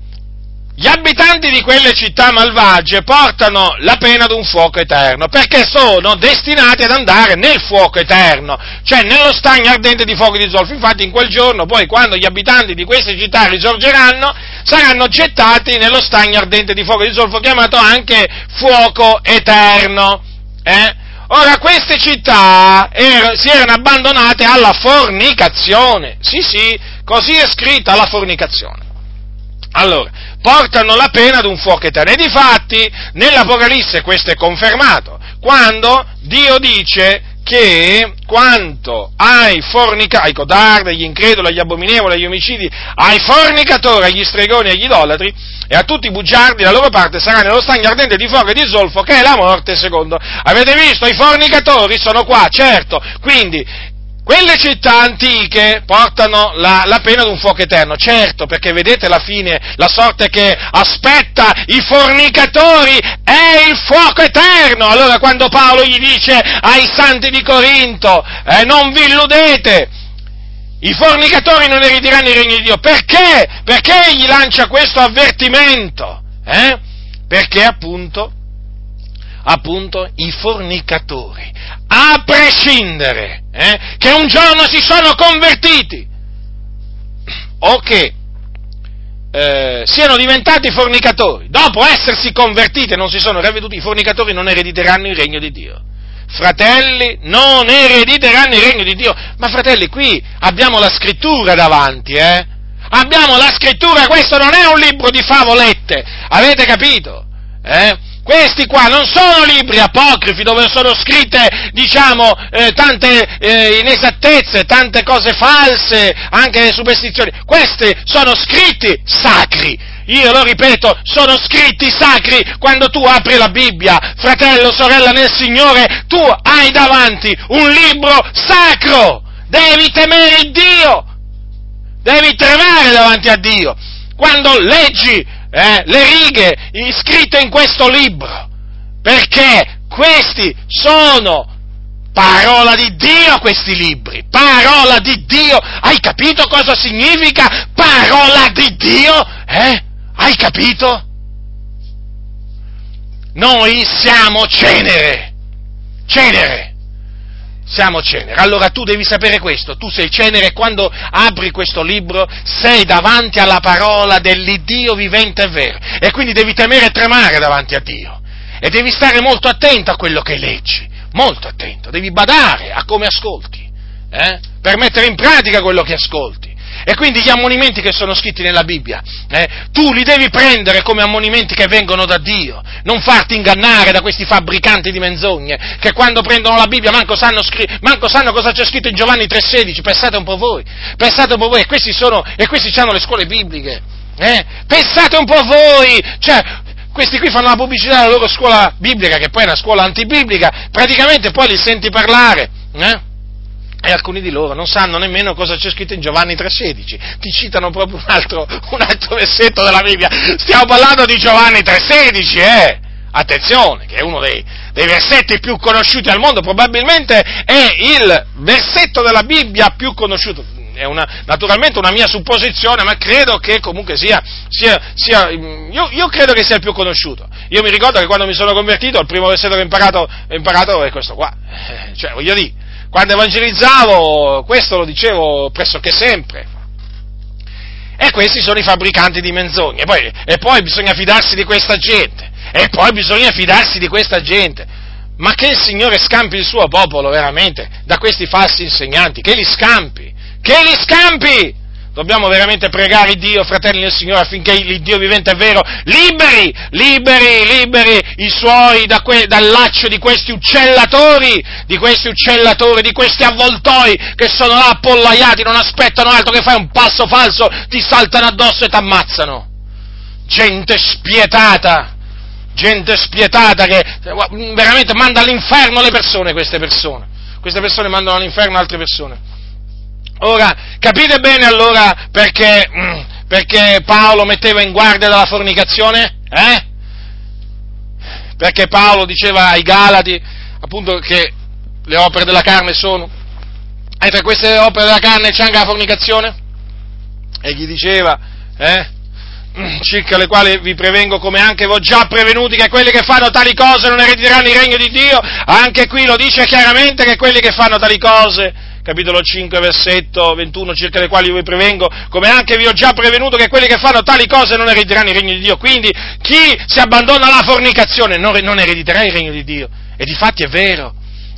gli abitanti di quelle città malvagie portano la pena d'un fuoco eterno, perché sono destinati ad andare nel fuoco eterno, cioè nello stagno ardente di fuoco di zolfo. Infatti in quel giorno, poi, quando gli abitanti di queste città risorgeranno, saranno gettati nello stagno ardente di fuoco di zolfo, chiamato anche fuoco eterno. Eh? Ora, queste città er- si erano abbandonate alla fornicazione. Sì, sì, così è scritta alla fornicazione. Allora, portano la pena ad un fuoco eterno. E difatti, nell'Apocalisse questo è confermato, quando Dio dice che quanto ai fornicatori, ai codardi, agli increduli, agli abominevoli, agli omicidi, ai fornicatori, agli stregoni, agli idolatri e a tutti i bugiardi, la loro parte sarà nello stagno ardente di fuoco e di zolfo che è la morte secondo. Avete visto? I fornicatori sono qua, certo. Quindi quelle città antiche portano la, la, pena di un fuoco eterno, certo, perché vedete la fine, la sorte che aspetta i fornicatori è il fuoco eterno. Allora quando Paolo gli dice ai santi di Corinto, eh, non vi illudete, i fornicatori non erediranno il regno di Dio, perché? Perché gli lancia questo avvertimento? Eh? Perché appunto, appunto i fornicatori a prescindere eh, che un giorno si sono convertiti o che eh, siano diventati fornicatori, dopo essersi convertiti e non si sono ravveduti, i fornicatori non erediteranno il regno di Dio. Fratelli, non erediteranno il regno di Dio. Ma fratelli, qui abbiamo la scrittura davanti, eh? Abbiamo la scrittura, questo non è un libro di favolette, avete capito? Eh? Questi qua non sono libri apocrifi dove sono scritte, diciamo, eh, tante eh, inesattezze, tante cose false, anche superstizioni. Questi sono scritti sacri. Io lo ripeto, sono scritti sacri quando tu apri la Bibbia, fratello, sorella nel Signore, tu hai davanti un libro sacro. Devi temere Dio. Devi tremare davanti a Dio. Quando leggi eh, le righe scritte in questo libro, perché questi sono parola di Dio questi libri, parola di Dio, hai capito cosa significa parola di Dio? Eh? Hai capito? Noi siamo cenere, cenere siamo cenere. Allora tu devi sapere questo, tu sei cenere e quando apri questo libro sei davanti alla parola dell'Iddio vivente e vero e quindi devi temere e tremare davanti a Dio e devi stare molto attento a quello che leggi, molto attento, devi badare a come ascolti, eh? per mettere in pratica quello che ascolti. E quindi gli ammonimenti che sono scritti nella Bibbia, eh, tu li devi prendere come ammonimenti che vengono da Dio, non farti ingannare da questi fabbricanti di menzogne, che quando prendono la Bibbia manco sanno, scri- manco sanno cosa c'è scritto in Giovanni 3,16, pensate un po' voi, pensate un po' voi, e questi, sono, e questi hanno le scuole bibliche, eh? pensate un po' voi, cioè, questi qui fanno la pubblicità della loro scuola biblica, che poi è una scuola antibiblica, praticamente poi li senti parlare, eh? E alcuni di loro non sanno nemmeno cosa c'è scritto in Giovanni 3,16. Ti citano proprio un altro, un altro versetto della Bibbia. Stiamo parlando di Giovanni 3,16, eh! Attenzione, che è uno dei, dei versetti più conosciuti al mondo, probabilmente è il versetto della Bibbia più conosciuto è una, naturalmente una mia supposizione, ma credo che comunque sia, sia, sia io, io, credo che sia il più conosciuto. Io mi ricordo che quando mi sono convertito, il primo versetto che ho imparato, ho imparato è questo qua. Eh, cioè, voglio dire, quando evangelizzavo, questo lo dicevo pressoché sempre. E questi sono i fabbricanti di menzogne. E poi, e poi bisogna fidarsi di questa gente. E poi bisogna fidarsi di questa gente. Ma che il Signore scampi il suo popolo veramente da questi falsi insegnanti, che li scampi, che li scampi! Dobbiamo veramente pregare Dio, fratelli del Signore, affinché il Dio vivente è vero, liberi, liberi, liberi i suoi da que, dal laccio di questi uccellatori, di questi uccellatori, di questi avvoltoi che sono là appollaiati, non aspettano altro che fai un passo falso, ti saltano addosso e ti ammazzano. Gente spietata, gente spietata che veramente manda all'inferno le persone, queste persone. Queste persone mandano all'inferno altre persone. Ora, capite bene allora perché, mm, perché Paolo metteva in guardia dalla fornicazione? Eh? Perché Paolo diceva ai Galati, appunto, che le opere della carne sono, e tra queste opere della carne c'è anche la fornicazione? E gli diceva, eh? Mm, circa le quali vi prevengo come anche ho già prevenuti che quelli che fanno tali cose non erediteranno il regno di Dio, anche qui lo dice chiaramente che quelli che fanno tali cose, capitolo 5, versetto 21, circa le quali vi prevengo, come anche vi ho già prevenuto che quelli che fanno tali cose non erediteranno il regno di Dio, quindi chi si abbandona alla fornicazione non, non erediterà il regno di Dio, e di fatti è vero,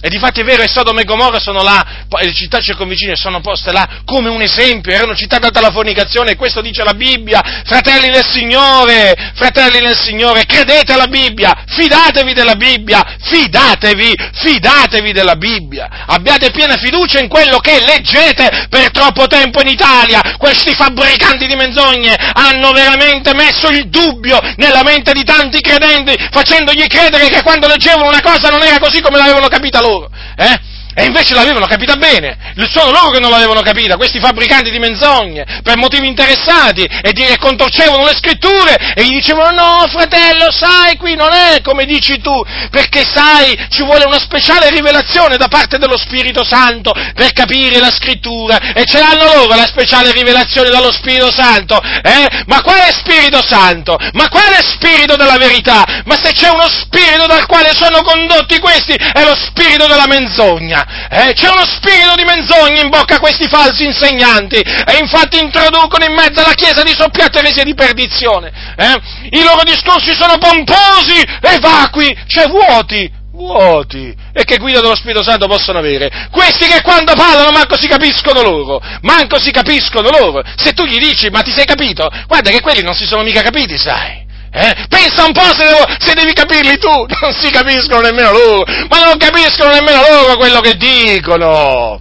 e difatti è vero, e Sodoma e Gomorra sono là, le città circonvicine sono poste là come un esempio, erano città date alla fornicazione, e questo dice la Bibbia, fratelli del Signore, fratelli del Signore, credete alla Bibbia, fidatevi della Bibbia, fidatevi, fidatevi della Bibbia, abbiate piena fiducia in quello che leggete per troppo tempo in Italia, questi fabbricanti di menzogne hanno veramente messo il dubbio nella mente di tanti credenti, facendogli credere che quando leggevano una cosa non era così come l'avevano capita loro loro, eh? E invece l'avevano capita bene, sono loro che non l'avevano capita, questi fabbricanti di menzogne, per motivi interessati, e, di, contorcevano le scritture, e gli dicevano no fratello, sai, qui non è come dici tu, perché sai, ci vuole una speciale rivelazione da parte dello Spirito Santo per capire la scrittura, e ce l'hanno loro la speciale rivelazione dallo Spirito Santo, eh? Ma quale Spirito Santo? Ma quale Spirito della verità? Ma se c'è uno Spirito dal quale sono condotti questi, è lo Spirito della menzogna. Eh, c'è uno spirito di menzogna in bocca a questi falsi insegnanti e infatti introducono in mezzo alla Chiesa di soppiatto eresia di perdizione. Eh? I loro discorsi sono pomposi e vacui, cioè vuoti, vuoti e che guida dello Spirito Santo possono avere. Questi che quando parlano manco si capiscono loro, manco si capiscono loro. Se tu gli dici ma ti sei capito? Guarda che quelli non si sono mica capiti, sai. Eh? Pensa un po' se, devo, se, devi capirli tu, non si capiscono nemmeno loro, ma non capiscono nemmeno loro quello che dicono.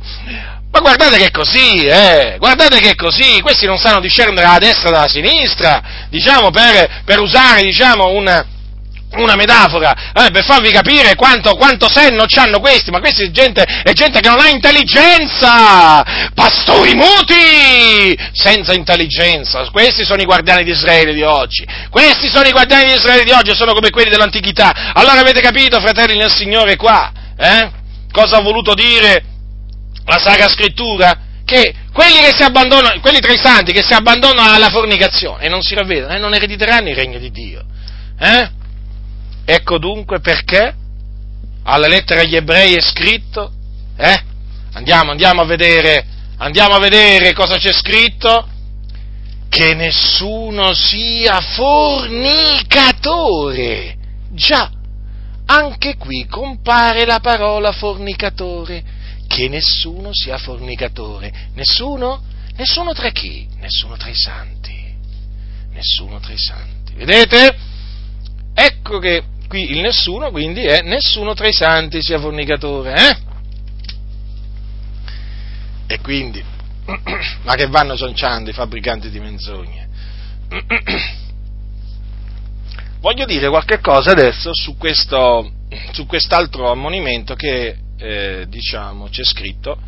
Ma guardate che è così, eh, guardate che è così, questi non sanno discernere la destra dalla sinistra, diciamo, per, per usare, diciamo, un, una metafora, eh, per farvi capire quanto, quanto senno hanno questi, ma questi è gente, è gente che non ha intelligenza, pastori muti, senza intelligenza, questi sono i guardiani di Israele di oggi, questi sono i guardiani di Israele di oggi, sono come quelli dell'antichità, allora avete capito, fratelli nel Signore, qua, eh? cosa ha voluto dire la Sacra Scrittura? Che quelli, che si abbandonano, quelli tra i santi che si abbandonano alla fornicazione e non si ravvedono, eh, non erediteranno il regno di Dio. Eh? Ecco dunque perché alla lettera agli ebrei è scritto, eh? Andiamo, andiamo a vedere, andiamo a vedere cosa c'è scritto, che nessuno sia fornicatore. Già, anche qui compare la parola fornicatore, che nessuno sia fornicatore. Nessuno? Nessuno tra chi? Nessuno tra i santi. Nessuno tra i santi. Vedete? Ecco che qui il nessuno quindi è nessuno tra i santi sia fornicatore, eh? E quindi, ma che vanno sonciando i fabbricanti di menzogne? Voglio dire qualche cosa adesso su, questo, su quest'altro ammonimento che, eh, diciamo, c'è scritto,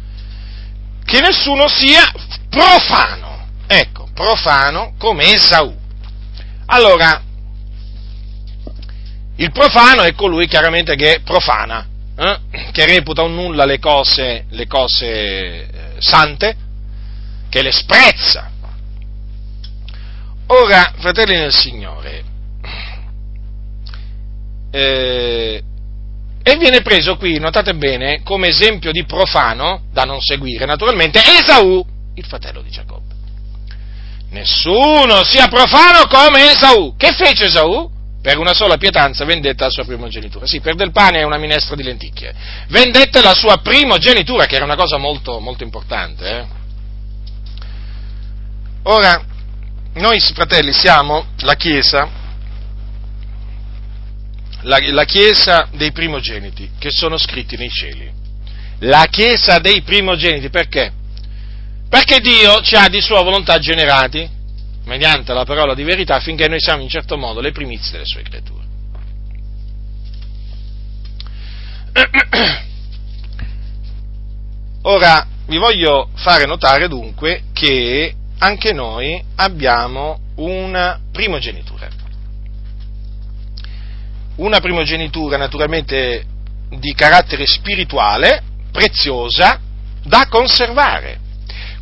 che nessuno sia profano, ecco, profano come Esaù. Allora, il profano è colui chiaramente che profana, eh? che reputa un nulla le cose, le cose eh, sante che le sprezza. Ora, fratelli nel Signore, eh, e viene preso qui, notate bene, come esempio di profano da non seguire, naturalmente, Esaù, il fratello di Giacobbe. Nessuno sia profano come Esaù. Che fece Esaù? Per una sola pietanza vendette la sua primogenitura. Sì, per del pane e una minestra di lenticchie. Vendette la sua primogenitura, che era una cosa molto, molto importante. Eh? Ora, noi fratelli siamo la Chiesa la, la Chiesa dei primogeniti che sono scritti nei cieli. La Chiesa dei primogeniti perché? Perché Dio ci ha di sua volontà generati mediante la parola di verità affinché noi siamo in certo modo le primizie delle sue creature. Ora vi voglio fare notare dunque che anche noi abbiamo una primogenitura una primogenitura naturalmente di carattere spirituale, preziosa, da conservare.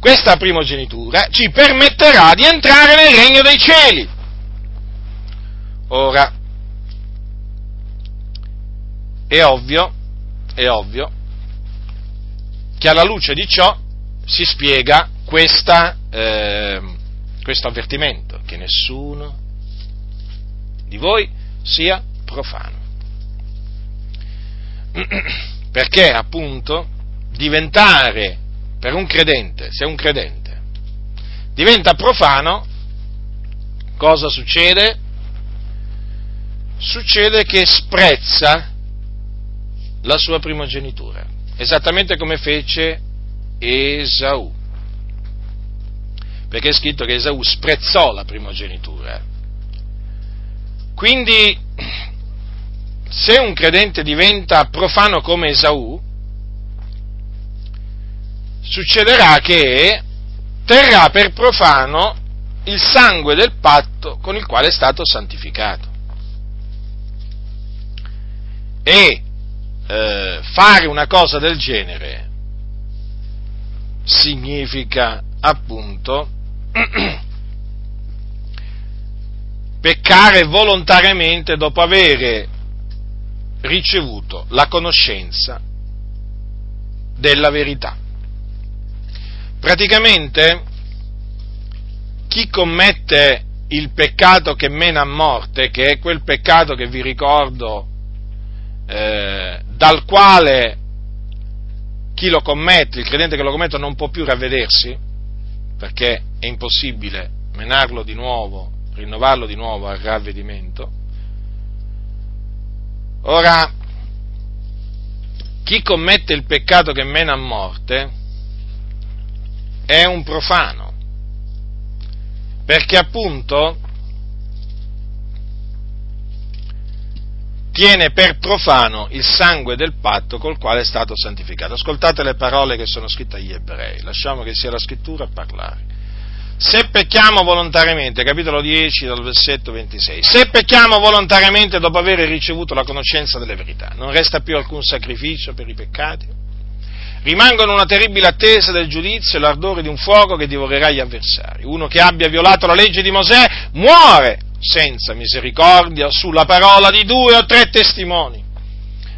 Questa primogenitura ci permetterà di entrare nel regno dei cieli. Ora, è ovvio, è ovvio, che alla luce di ciò si spiega questa, eh, questo avvertimento, che nessuno di voi sia profano. Perché appunto diventare per un credente, se un credente diventa profano, cosa succede? Succede che sprezza la sua primogenitura, esattamente come fece Esaù. Perché è scritto che Esaù sprezzò la primogenitura. Quindi se un credente diventa profano come Esaù, succederà che terrà per profano il sangue del patto con il quale è stato santificato. E eh, fare una cosa del genere significa appunto peccare volontariamente dopo avere ricevuto la conoscenza della verità. Praticamente chi commette il peccato che mena a morte, che è quel peccato che vi ricordo, eh, dal quale chi lo commette, il credente che lo commette non può più ravvedersi, perché è impossibile menarlo di nuovo, rinnovarlo di nuovo al ravvedimento, Ora, chi commette il peccato che mena a morte è un profano, perché appunto tiene per profano il sangue del patto col quale è stato santificato. Ascoltate le parole che sono scritte agli ebrei, lasciamo che sia la scrittura a parlare. Se pecchiamo volontariamente, capitolo 10 dal versetto 26, se pecchiamo volontariamente dopo aver ricevuto la conoscenza delle verità, non resta più alcun sacrificio per i peccati? Rimangono una terribile attesa del giudizio e l'ardore di un fuoco che divorerà gli avversari. Uno che abbia violato la legge di Mosè muore senza misericordia sulla parola di due o tre testimoni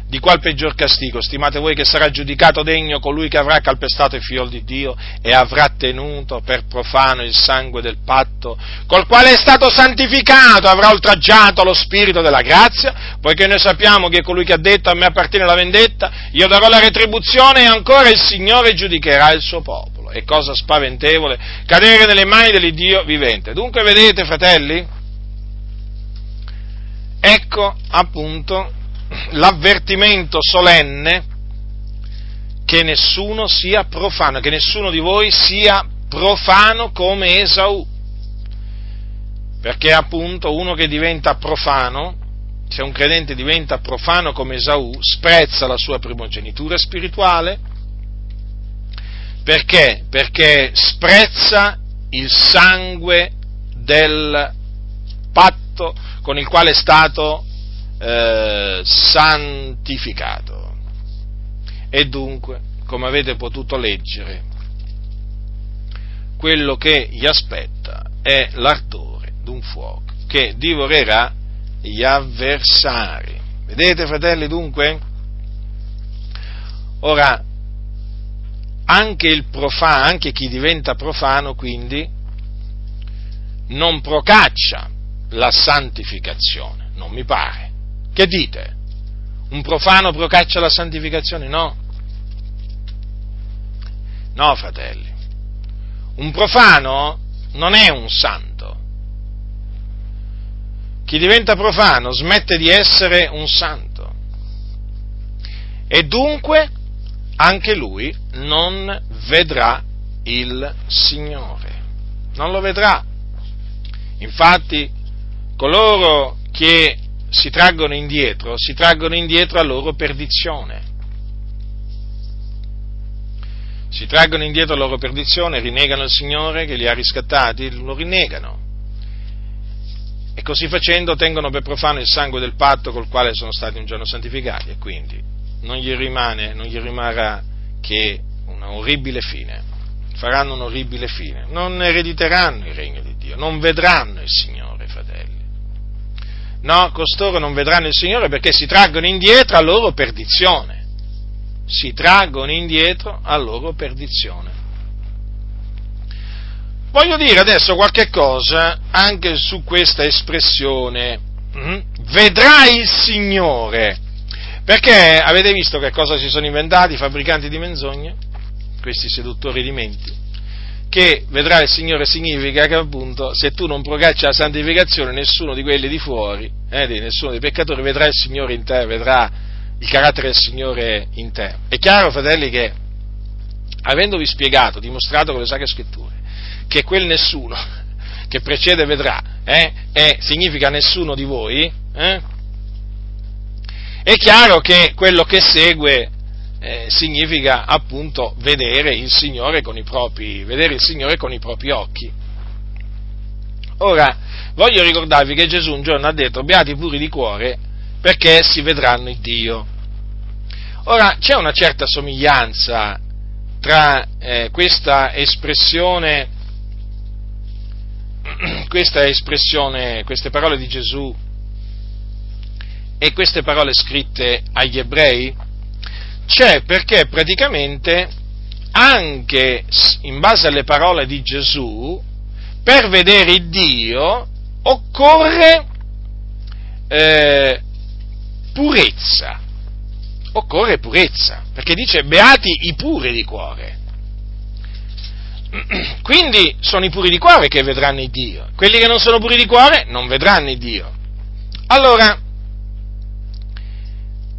di qual peggior castigo stimate voi che sarà giudicato degno colui che avrà calpestato il figlio di Dio e avrà tenuto per profano il sangue del patto col quale è stato santificato, avrà oltraggiato lo spirito della grazia, poiché noi sappiamo che colui che ha detto a me appartiene la vendetta, io darò la retribuzione e ancora il Signore giudicherà il suo popolo. È cosa spaventevole cadere nelle mani dell'Iddio vivente. Dunque vedete, fratelli, ecco appunto l'avvertimento solenne che nessuno sia profano, che nessuno di voi sia profano come Esaù. Perché appunto uno che diventa profano, se un credente diventa profano come Esaù, sprezza la sua primogenitura spirituale. Perché? Perché sprezza il sangue del patto con il quale è stato eh, santificato. E dunque, come avete potuto leggere, quello che gli aspetta è l'ardore d'un fuoco che divorerà gli avversari. Vedete, fratelli, dunque? Ora, anche il profano, anche chi diventa profano, quindi, non procaccia la santificazione, non mi pare. Che dite? Un profano procaccia la santificazione? No. No, fratelli. Un profano non è un santo. Chi diventa profano smette di essere un santo. E dunque anche lui non vedrà il Signore. Non lo vedrà. Infatti, coloro che si traggono indietro, si traggono indietro a loro perdizione. Si traggono indietro a loro perdizione, rinnegano il Signore che li ha riscattati, lo rinnegano. E così facendo tengono per profano il sangue del patto col quale sono stati un giorno santificati e quindi non gli, rimane, non gli rimarrà che una orribile fine. Faranno un'orribile fine. Non erediteranno il regno di Dio, non vedranno il Signore. No, costoro non vedranno il Signore perché si traggono indietro a loro perdizione. Si traggono indietro a loro perdizione. Voglio dire adesso qualche cosa anche su questa espressione. Mm? Vedrai il Signore. Perché avete visto che cosa si sono inventati i fabbricanti di menzogne? Questi seduttori di menti. Che vedrà il Signore significa che appunto se tu non procacci la santificazione nessuno di quelli di fuori, eh, nessuno dei peccatori vedrà il Signore in te, vedrà il carattere del Signore in te. È chiaro, fratelli, che avendovi spiegato, dimostrato con le sacre scritture, che quel nessuno che precede vedrà, eh, è, significa nessuno di voi, eh, è chiaro che quello che segue eh, significa appunto vedere il, propri, vedere il Signore con i propri occhi. Ora, voglio ricordarvi che Gesù un giorno ha detto, beati puri di cuore, perché essi vedranno il Dio. Ora, c'è una certa somiglianza tra eh, questa espressione, questa espressione, queste parole di Gesù e queste parole scritte agli ebrei? C'è perché praticamente anche in base alle parole di Gesù, per vedere Dio occorre eh, purezza. Occorre purezza, perché dice beati i puri di cuore. Quindi sono i puri di cuore che vedranno il Dio. Quelli che non sono puri di cuore non vedranno il Dio. Allora,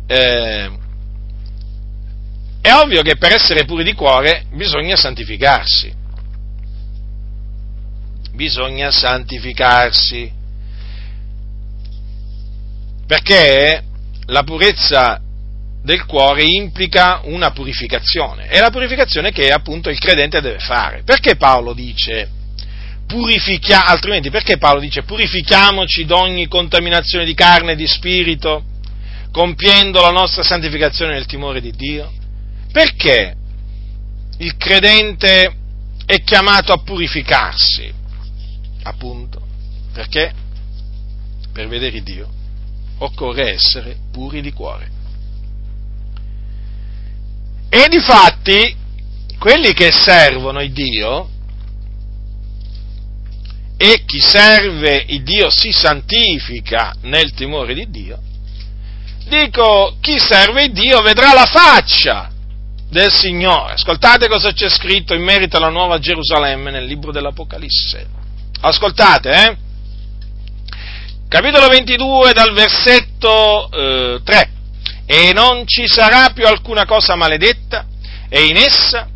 eh, è ovvio che per essere puri di cuore bisogna santificarsi. Bisogna santificarsi. Perché la purezza del cuore implica una purificazione. È la purificazione che appunto il credente deve fare. Perché Paolo dice purifichiamo, altrimenti perché Paolo dice purifichiamoci da ogni contaminazione di carne e di spirito? compiendo la nostra santificazione nel timore di Dio? Perché il credente è chiamato a purificarsi? Appunto, perché per vedere Dio occorre essere puri di cuore. E di fatti, quelli che servono il Dio, e chi serve il Dio si santifica nel timore di Dio, dico, chi serve Dio vedrà la faccia del Signore. Ascoltate cosa c'è scritto in merito alla nuova Gerusalemme nel libro dell'Apocalisse. Ascoltate, eh? Capitolo 22 dal versetto eh, 3. E non ci sarà più alcuna cosa maledetta, e in essa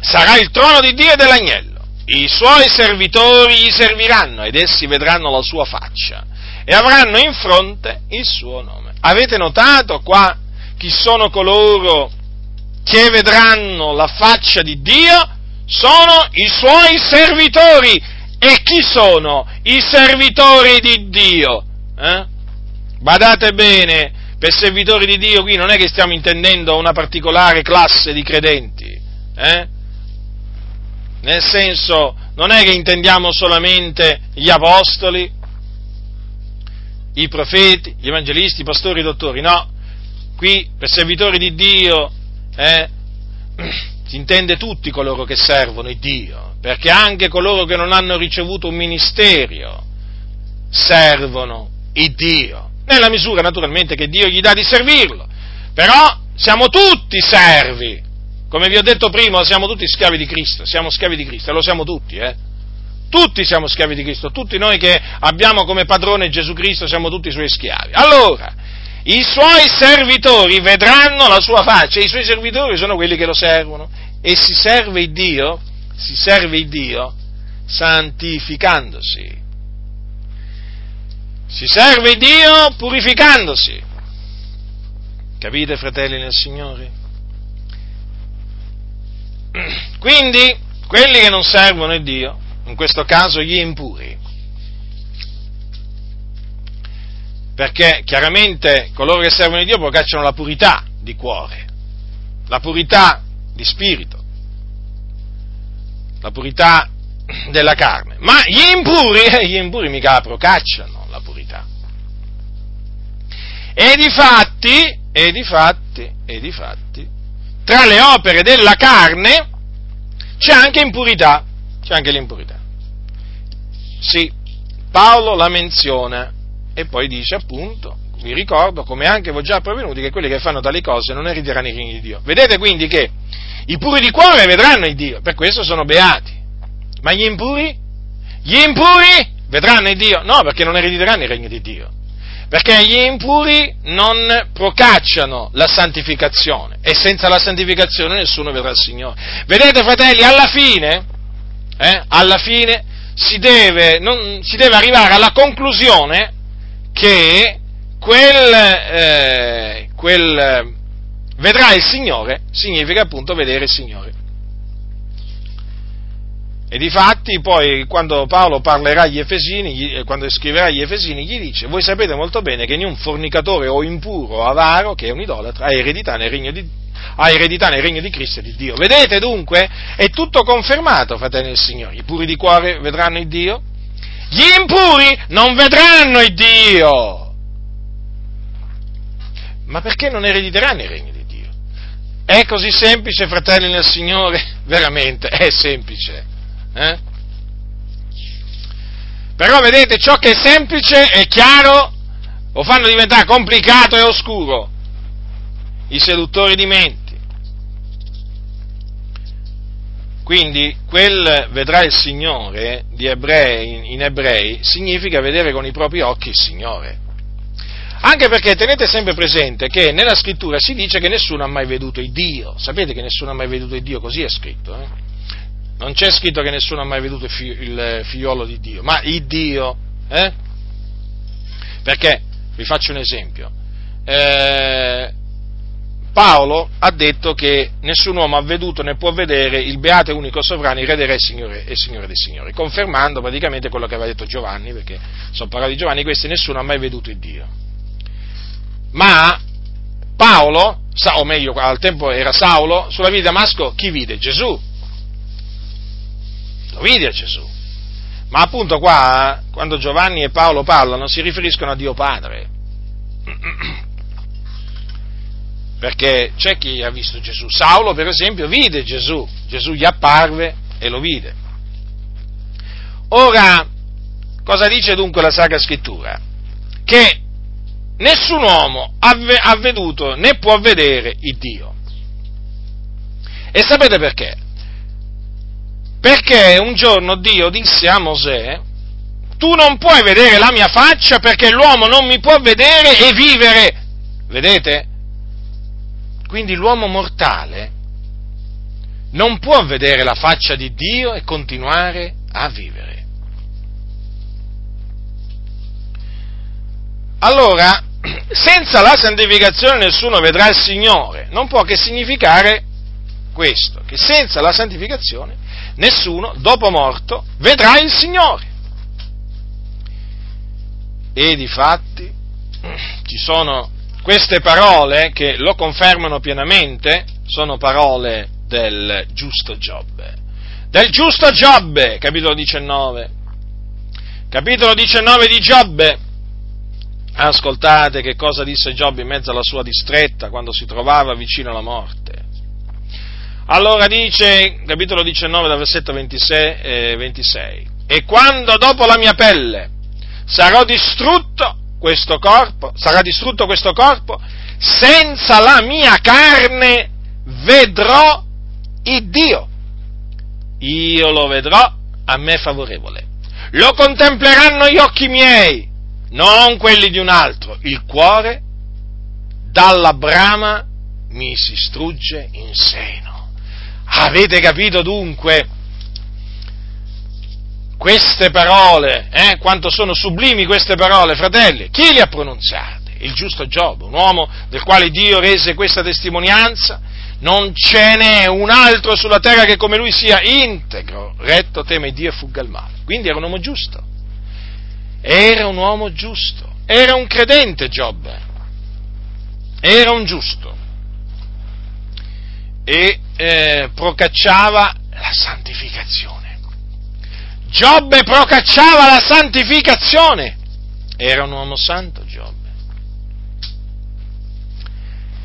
sarà il trono di Dio e dell'agnello. I suoi servitori gli serviranno ed essi vedranno la sua faccia e avranno in fronte il suo nome. Avete notato qua chi sono coloro che vedranno la faccia di Dio? Sono i suoi servitori. E chi sono i servitori di Dio? Eh? Badate bene, per servitori di Dio qui non è che stiamo intendendo una particolare classe di credenti, eh? nel senso non è che intendiamo solamente gli apostoli, i profeti, gli evangelisti, i pastori, i dottori, no, qui per servitori di Dio eh, si intende tutti coloro che servono il Dio, perché anche coloro che non hanno ricevuto un ministero servono il Dio, nella misura naturalmente che Dio gli dà di servirlo, però siamo tutti servi, come vi ho detto prima, siamo tutti schiavi di Cristo, siamo schiavi di Cristo, lo siamo tutti, eh? Tutti siamo schiavi di Cristo, tutti noi che abbiamo come padrone Gesù Cristo siamo tutti suoi schiavi. Allora, i suoi servitori vedranno la sua faccia, i suoi servitori sono quelli che lo servono e si serve il Dio, si serve il Dio santificandosi. Si serve Dio purificandosi. Capite, fratelli nel Signore? Quindi, quelli che non servono il Dio, in questo caso gli impuri, perché chiaramente coloro che servono Dio procacciano la purità di cuore, la purità di spirito, la purità della carne, ma gli impuri, eh, gli impuri mica la procacciano la purità. E di fatti, e di fatti, e di fatti, tra le opere della carne c'è anche impurità, c'è anche l'impurità. Sì, Paolo la menziona e poi dice appunto, vi ricordo, come anche ho già prevenuti, che quelli che fanno tali cose non erediteranno i regni di Dio. Vedete quindi che i puri di cuore vedranno il Dio, per questo sono beati. Ma gli impuri? Gli impuri vedranno il Dio? No, perché non erediteranno i regni di Dio. Perché gli impuri non procacciano la santificazione e senza la santificazione nessuno vedrà il Signore. Vedete fratelli, alla fine, eh, alla fine si deve, non, si deve arrivare alla conclusione che quel, eh, quel vedrà il Signore significa appunto vedere il Signore. E difatti poi quando Paolo parlerà agli Efesini, eh, quando scriverà agli Efesini, gli dice, voi sapete molto bene che un fornicatore o impuro o avaro, che è un idolatra, ha eredità nel regno di, nel regno di Cristo e di Dio. Vedete dunque? È tutto confermato, fratelli del Signore. I puri di cuore vedranno il Dio? Gli impuri non vedranno il Dio! Ma perché non erediteranno il regno di Dio? È così semplice, fratelli nel Signore? Veramente, è semplice. Eh? Però vedete, ciò che è semplice e chiaro lo fanno diventare complicato e oscuro i seduttori di menti. Quindi quel vedrà il Signore ebrei, in ebrei significa vedere con i propri occhi il Signore. Anche perché tenete sempre presente che nella scrittura si dice che nessuno ha mai veduto il Dio. Sapete che nessuno ha mai veduto il Dio, così è scritto. Eh? Non c'è scritto che nessuno ha mai veduto il, il figliolo di Dio, ma il Dio. Eh? Perché, vi faccio un esempio, eh, Paolo ha detto che nessun uomo ha veduto né può vedere il beato e unico sovrano, il re dei re Signore, e Signore dei Signori, confermando praticamente quello che aveva detto Giovanni, perché sono parole di Giovanni, questi nessuno ha mai veduto il Dio. Ma Paolo, o meglio, al tempo era Saulo, sulla via di Damasco, chi vide? Gesù lo vide Gesù. Ma appunto qua, quando Giovanni e Paolo parlano, si riferiscono a Dio Padre. Perché c'è chi ha visto Gesù. Saulo, per esempio, vide Gesù. Gesù gli apparve e lo vide. Ora, cosa dice dunque la Sacra Scrittura? Che nessun uomo ha veduto né può vedere il Dio. E sapete perché? Perché un giorno Dio disse a Mosè, tu non puoi vedere la mia faccia perché l'uomo non mi può vedere e vivere. Vedete? Quindi l'uomo mortale non può vedere la faccia di Dio e continuare a vivere. Allora, senza la santificazione nessuno vedrà il Signore. Non può che significare questo, che senza la santificazione nessuno, dopo morto, vedrà il Signore. E di fatti ci sono queste parole che lo confermano pienamente, sono parole del giusto Giobbe, del giusto Giobbe, capitolo 19. Capitolo 19 di Giobbe. Ascoltate che cosa disse Giobbe in mezzo alla sua distretta quando si trovava vicino alla morte. Allora dice, capitolo 19, dal versetto 26, eh, 26, e quando dopo la mia pelle sarò distrutto questo corpo, sarà distrutto questo corpo, senza la mia carne vedrò il Dio. Io lo vedrò a me favorevole. Lo contempleranno gli occhi miei, non quelli di un altro. Il cuore dalla brama mi si strugge in seno. Avete capito dunque? Queste parole, eh, quanto sono sublimi queste parole, fratelli, chi le ha pronunziate? Il giusto Giobbe, un uomo del quale Dio rese questa testimonianza, non ce n'è un altro sulla terra che come lui sia integro, retto, teme Dio e fugga il male. Quindi era un uomo giusto. Era un uomo giusto. Era un credente Giobbe. Era un giusto. E eh, procacciava la santificazione. Giobbe procacciava la santificazione. Era un uomo santo Giobbe.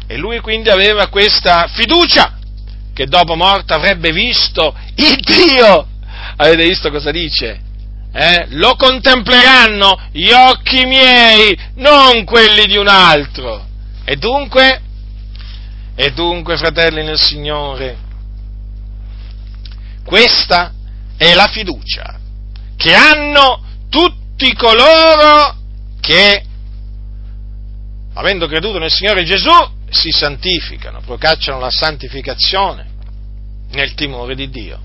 E lui quindi aveva questa fiducia che dopo morte avrebbe visto il Dio. Avete visto cosa dice? Eh? Lo contempleranno gli occhi miei, non quelli di un altro. E dunque, e dunque, fratelli nel Signore, questa è la fiducia che hanno tutti coloro che, avendo creduto nel Signore Gesù, si santificano, procacciano la santificazione nel timore di Dio.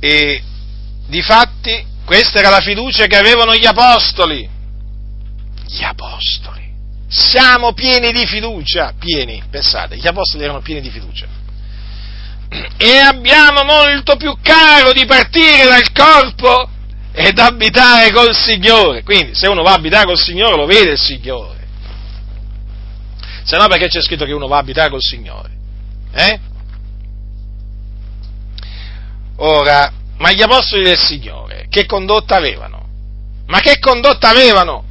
E difatti questa era la fiducia che avevano gli apostoli. Gli apostoli. Siamo pieni di fiducia, pieni, pensate, gli apostoli erano pieni di fiducia. E abbiamo molto più caro di partire dal corpo ed abitare col Signore. Quindi se uno va a abitare col Signore lo vede il Signore se no perché c'è scritto che uno va a abitare col Signore? Eh? Ora, ma gli apostoli del Signore, che condotta avevano? Ma che condotta avevano?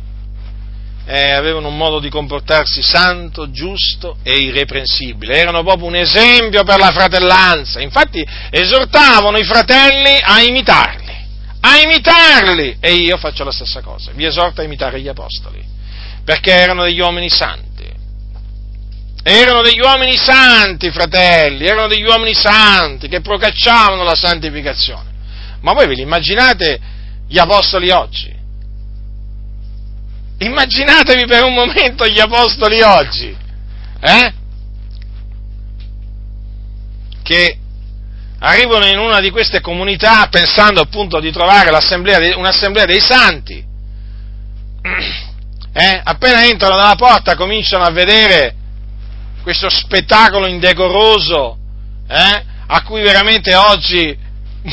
Eh, avevano un modo di comportarsi santo, giusto e irreprensibile. Erano proprio un esempio per la fratellanza. Infatti esortavano i fratelli a imitarli, a imitarli. E io faccio la stessa cosa, vi esorto a imitare gli apostoli, perché erano degli uomini santi erano degli uomini santi, fratelli, erano degli uomini santi che procacciavano la santificazione. Ma voi ve li immaginate gli apostoli oggi? Immaginatevi per un momento gli apostoli oggi, eh? Che arrivano in una di queste comunità pensando appunto di trovare un'assemblea dei santi. Eh? Appena entrano dalla porta cominciano a vedere questo spettacolo indecoroso eh, a cui veramente oggi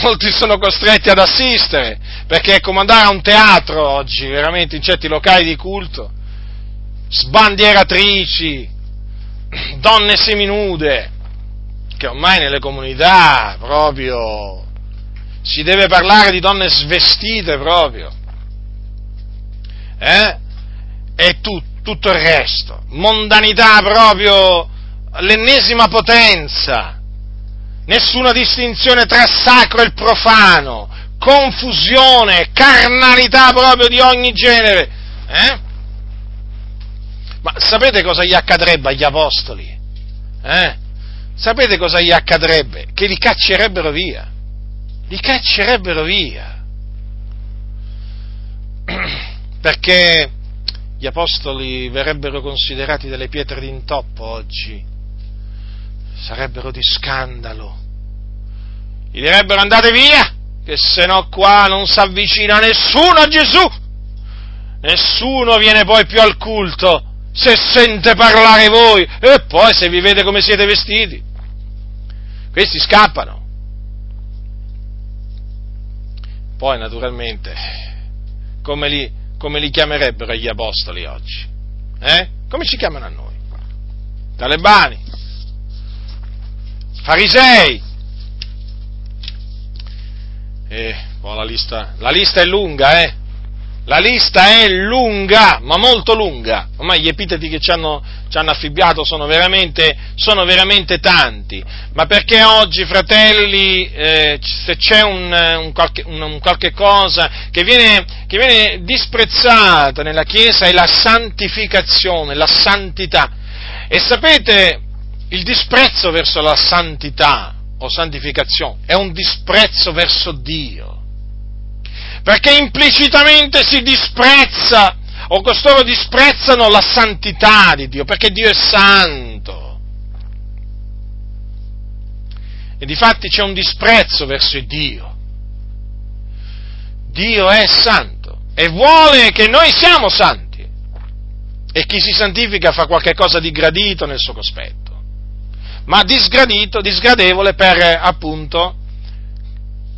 molti sono costretti ad assistere, perché come andare a un teatro oggi, veramente in certi locali di culto, sbandieratrici, donne seminude, che ormai nelle comunità proprio si deve parlare di donne svestite proprio, eh? E tutto tutto il resto. Mondanità proprio l'ennesima potenza. Nessuna distinzione tra sacro e profano. Confusione, carnalità proprio di ogni genere. Eh? Ma sapete cosa gli accadrebbe agli apostoli? Eh? Sapete cosa gli accadrebbe? Che li caccerebbero via. Li caccerebbero via. Perché gli apostoli verrebbero considerati delle pietre d'intoppo oggi, sarebbero di scandalo. Gli direbbero andate via, che se no qua non si avvicina nessuno a Gesù. Nessuno viene poi più al culto se sente parlare voi e poi se vi vede come siete vestiti. Questi scappano. Poi naturalmente, come li, come li chiamerebbero gli apostoli oggi? Eh? Come ci chiamano a noi? Talebani. Farisei. E poi la lista, la lista è lunga, eh? La lista è lunga, ma molto lunga. Ormai gli epiteti che ci hanno, ci hanno affibbiato sono veramente, sono veramente, tanti. Ma perché oggi, fratelli, eh, se c'è un, un, qualche, un, un qualche, cosa che viene, che viene disprezzata nella Chiesa è la santificazione, la santità. E sapete, il disprezzo verso la santità o santificazione è un disprezzo verso Dio perché implicitamente si disprezza o costoro disprezzano la santità di Dio, perché Dio è santo. E difatti c'è un disprezzo verso Dio. Dio è santo e vuole che noi siamo santi. E chi si santifica fa qualcosa di gradito nel suo cospetto, ma disgradito, disgradevole per appunto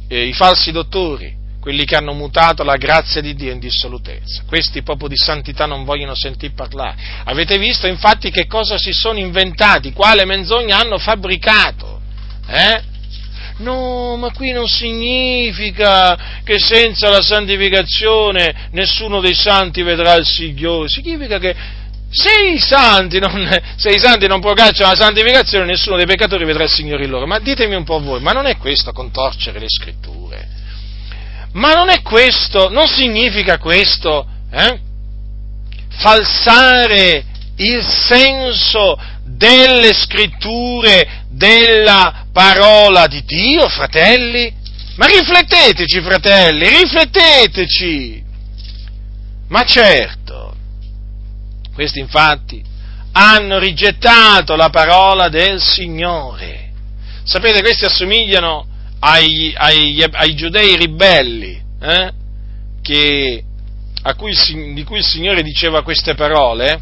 eh, i falsi dottori, quelli che hanno mutato la grazia di Dio in dissolutezza. Questi proprio di santità non vogliono sentir parlare. Avete visto infatti che cosa si sono inventati, quale menzogna hanno fabbricato? Eh? No, ma qui non significa che senza la santificazione nessuno dei santi vedrà il Signore, significa che se i santi non, se i santi non procacciano la santificazione, nessuno dei peccatori vedrà il Signore in loro. Ma ditemi un po' voi, ma non è questo contorcere le scritture? Ma non è questo, non significa questo eh? falsare il senso delle scritture, della parola di Dio, fratelli? Ma rifletteteci, fratelli, rifletteteci! Ma certo, questi infatti hanno rigettato la parola del Signore. Sapete, questi assomigliano ai, ai, ai giudei ribelli, eh, che, cui, di cui il Signore diceva queste parole,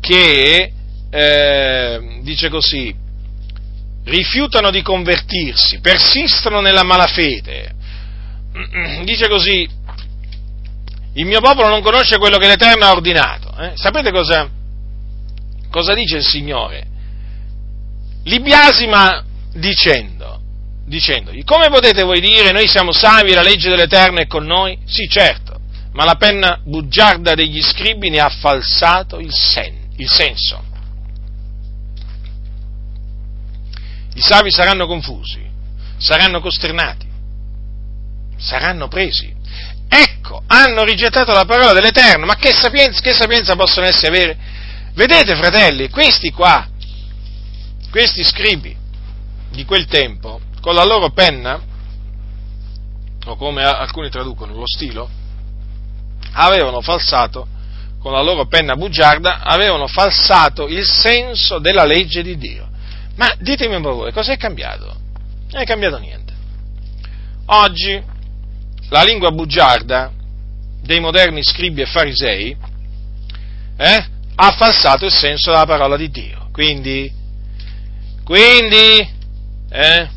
che eh, dice così, rifiutano di convertirsi, persistono nella malafede. Dice così, il mio popolo non conosce quello che l'Eterno ha ordinato. Eh? Sapete cosa, cosa dice il Signore? Li biasima dicendo, dicendogli, come potete voi dire noi siamo savi, la legge dell'Eterno è con noi? Sì, certo, ma la penna bugiarda degli scribi ne ha falsato il, sen, il senso. I savi saranno confusi, saranno costernati, saranno presi. Ecco, hanno rigettato la parola dell'Eterno, ma che sapienza, che sapienza possono essere avere? Vedete, fratelli, questi qua, questi scribi di quel tempo, con la loro penna, o come alcuni traducono lo stilo, avevano falsato, con la loro penna bugiarda, avevano falsato il senso della legge di Dio. Ma ditemi un po' voi, cos'è cambiato? Non è cambiato niente. Oggi la lingua bugiarda dei moderni scribi e farisei eh, ha falsato il senso della parola di Dio. Quindi, quindi eh,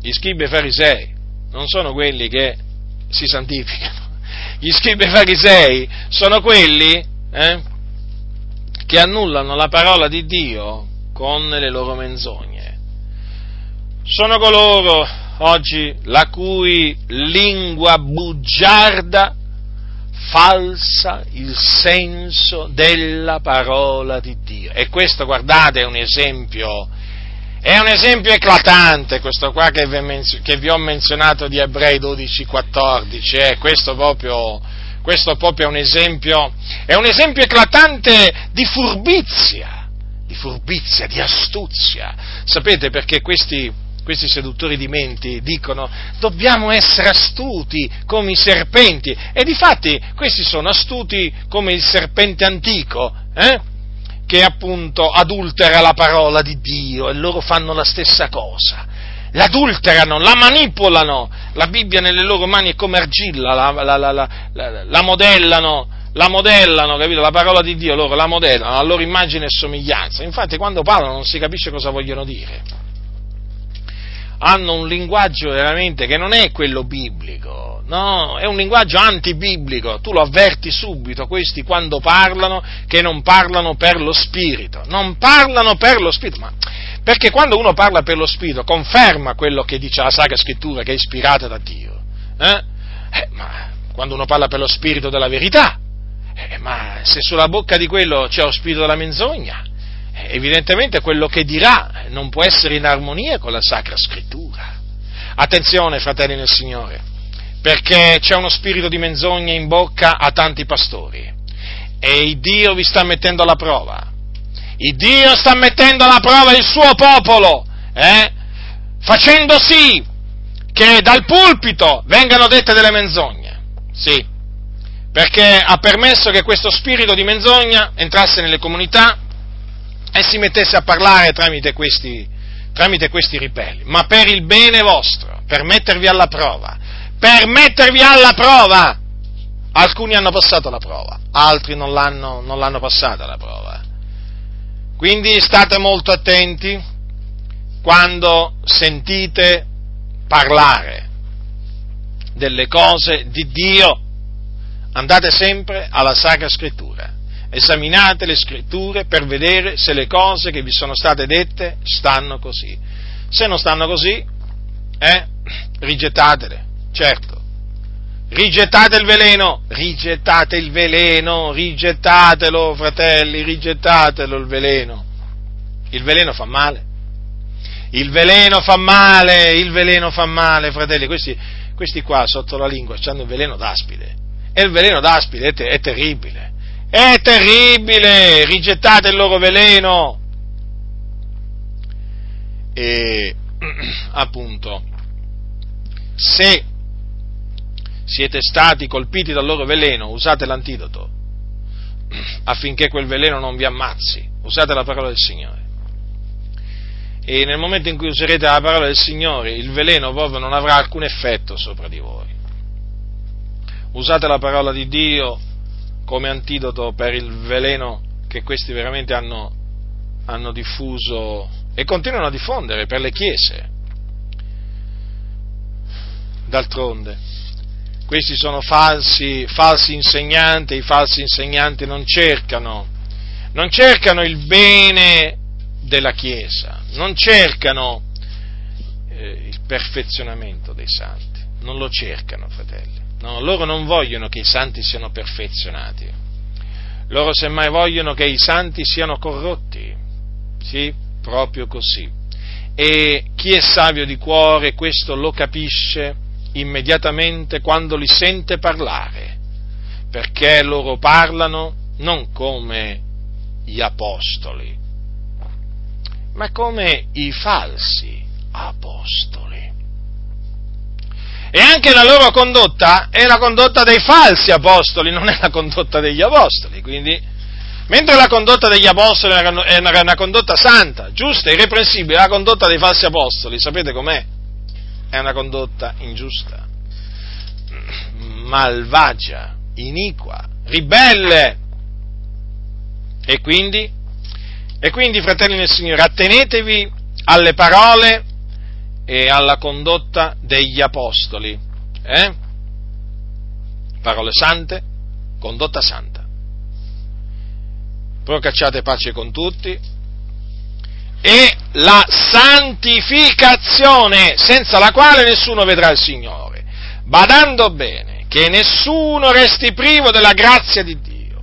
gli scribi e farisei non sono quelli che si santificano, gli scribi e farisei sono quelli eh, che annullano la parola di Dio con le loro menzogne. Sono coloro oggi la cui lingua bugiarda falsa il senso della parola di Dio. E questo, guardate, è un esempio è un esempio eclatante questo qua che vi, ho menzionato di Ebrei 12-14, eh? questo, proprio, questo proprio è un, esempio, è un esempio eclatante di furbizia, di furbizia, di astuzia. Sapete perché questi, questi seduttori di menti dicono dobbiamo essere astuti come i serpenti e difatti questi sono astuti come il serpente antico, eh? che appunto adultera la parola di Dio e loro fanno la stessa cosa. L'adulterano, la manipolano, la Bibbia nelle loro mani è come argilla, la, la, la, la modellano, la modellano, capito? La parola di Dio loro la modellano a loro immagine e somiglianza. Infatti quando parlano non si capisce cosa vogliono dire. Hanno un linguaggio veramente che non è quello biblico No, è un linguaggio antibiblico, tu lo avverti subito, questi quando parlano che non parlano per lo spirito, non parlano per lo spirito, ma Perché quando uno parla per lo Spirito conferma quello che dice la Sacra Scrittura, che è ispirata da Dio. Eh? Eh, ma quando uno parla per lo Spirito della verità, eh, ma se sulla bocca di quello c'è lo Spirito della menzogna, evidentemente quello che dirà non può essere in armonia con la Sacra Scrittura. Attenzione, fratelli nel Signore, perché c'è uno spirito di menzogna in bocca a tanti pastori e il Dio vi sta mettendo alla prova il Dio sta mettendo alla prova il suo popolo, eh? facendo sì che dal pulpito vengano dette delle menzogne. Sì, perché ha permesso che questo spirito di menzogna entrasse nelle comunità e si mettesse a parlare tramite questi, tramite questi ribelli, ma per il bene vostro, per mettervi alla prova, per mettervi alla prova. Alcuni hanno passato la prova, altri non l'hanno, non l'hanno passata la prova. Quindi state molto attenti quando sentite parlare delle cose di Dio. Andate sempre alla Sacra Scrittura, esaminate le Scritture per vedere se le cose che vi sono state dette stanno così. Se non stanno così, eh, rigettatele, certo, Rigettate il veleno, rigettate il veleno, rigettatelo, fratelli, rigettatelo il veleno. Il veleno fa male. Il veleno fa male, il veleno fa male, fratelli. Questi, questi qua sotto la lingua hanno il veleno d'aspide. E il veleno d'aspide è, te- è terribile. È terribile! Rigettate il loro veleno. E appunto, se siete stati colpiti dal loro veleno, usate l'antidoto affinché quel veleno non vi ammazzi, usate la parola del Signore. E nel momento in cui userete la parola del Signore, il veleno proprio non avrà alcun effetto sopra di voi. Usate la parola di Dio come antidoto per il veleno che questi veramente hanno, hanno diffuso e continuano a diffondere per le chiese. D'altronde, questi sono falsi, falsi insegnanti, i falsi insegnanti non cercano, non cercano il bene della Chiesa, non cercano eh, il perfezionamento dei santi, non lo cercano, fratelli. No, loro non vogliono che i santi siano perfezionati, loro semmai vogliono che i santi siano corrotti, sì, proprio così. E chi è savio di cuore questo lo capisce immediatamente quando li sente parlare, perché loro parlano non come gli apostoli, ma come i falsi apostoli. E anche la loro condotta è la condotta dei falsi apostoli, non è la condotta degli apostoli. Quindi, mentre la condotta degli apostoli è una, una condotta santa, giusta, irreprensibile, la condotta dei falsi apostoli, sapete com'è? è una condotta ingiusta, malvagia, iniqua, ribelle. E quindi, e quindi, fratelli del Signore, attenetevi alle parole e alla condotta degli apostoli. Eh? Parole sante, condotta santa. Procacciate pace con tutti, e la santificazione, senza la quale nessuno vedrà il Signore, badando bene che nessuno resti privo della grazia di Dio,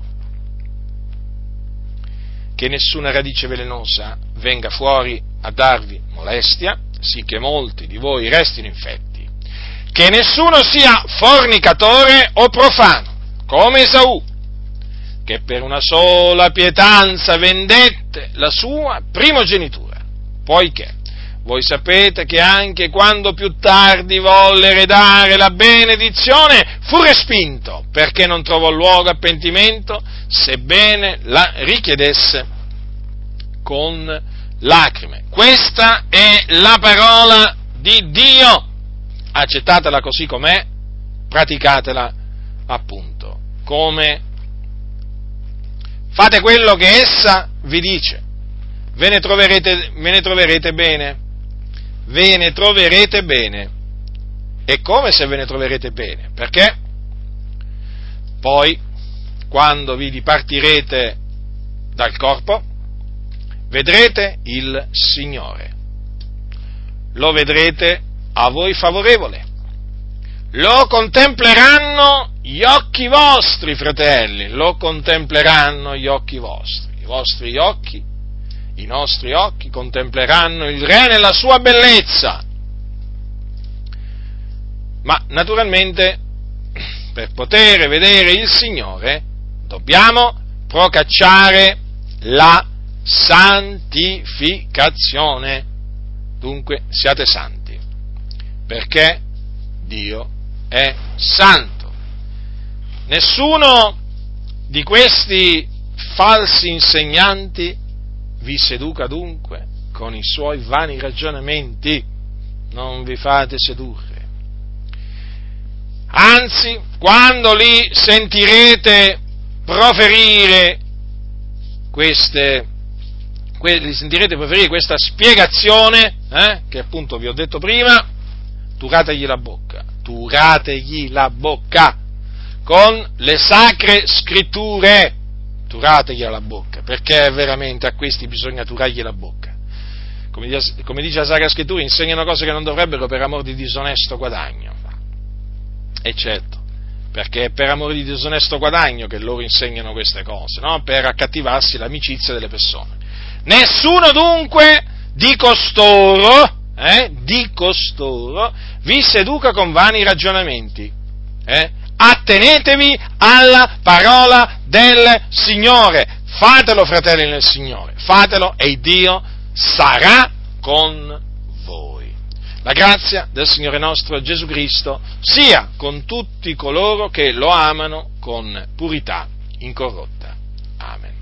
che nessuna radice velenosa venga fuori a darvi molestia, sì che molti di voi restino infetti, che nessuno sia fornicatore o profano, come Esaù, che per una sola pietanza vendette la sua primogenitura, poiché voi sapete che anche quando più tardi volle eredare la benedizione fu respinto, perché non trovò luogo a pentimento, sebbene la richiedesse con lacrime. Questa è la parola di Dio. Accettatela così com'è, praticatela appunto come fate quello che essa vi dice, ve ne troverete, ve ne troverete bene, ve ne troverete bene. E come se ve ne troverete bene? Perché poi, quando vi dipartirete dal corpo, vedrete il Signore. Lo vedrete a voi favorevole. Lo contempleranno gli occhi vostri, fratelli, lo contempleranno gli occhi vostri. I vostri occhi, i nostri occhi contempleranno il Re nella sua bellezza. Ma naturalmente, per poter vedere il Signore, dobbiamo procacciare la santificazione. Dunque siate santi, perché Dio è santo. Nessuno di questi falsi insegnanti vi seduca dunque con i suoi vani ragionamenti, non vi fate sedurre. Anzi, quando li sentirete proferire queste, li sentirete proferire questa spiegazione, eh, che appunto vi ho detto prima, turategli la bocca, turategli la bocca con le sacre scritture, turategli la bocca, perché veramente a questi bisogna turargli la bocca. Come dice, come dice la Sacra Scrittura, insegnano cose che non dovrebbero per amor di disonesto guadagno. E certo, perché è per amore di disonesto guadagno che loro insegnano queste cose, no? per accattivarsi l'amicizia delle persone. Nessuno dunque di costoro, eh, di costoro, vi seduca con vani ragionamenti. Eh? Attenetevi alla parola del Signore. Fatelo, fratelli nel Signore, fatelo e Dio sarà con la grazia del Signore nostro Gesù Cristo sia con tutti coloro che lo amano con purità incorrotta. Amen.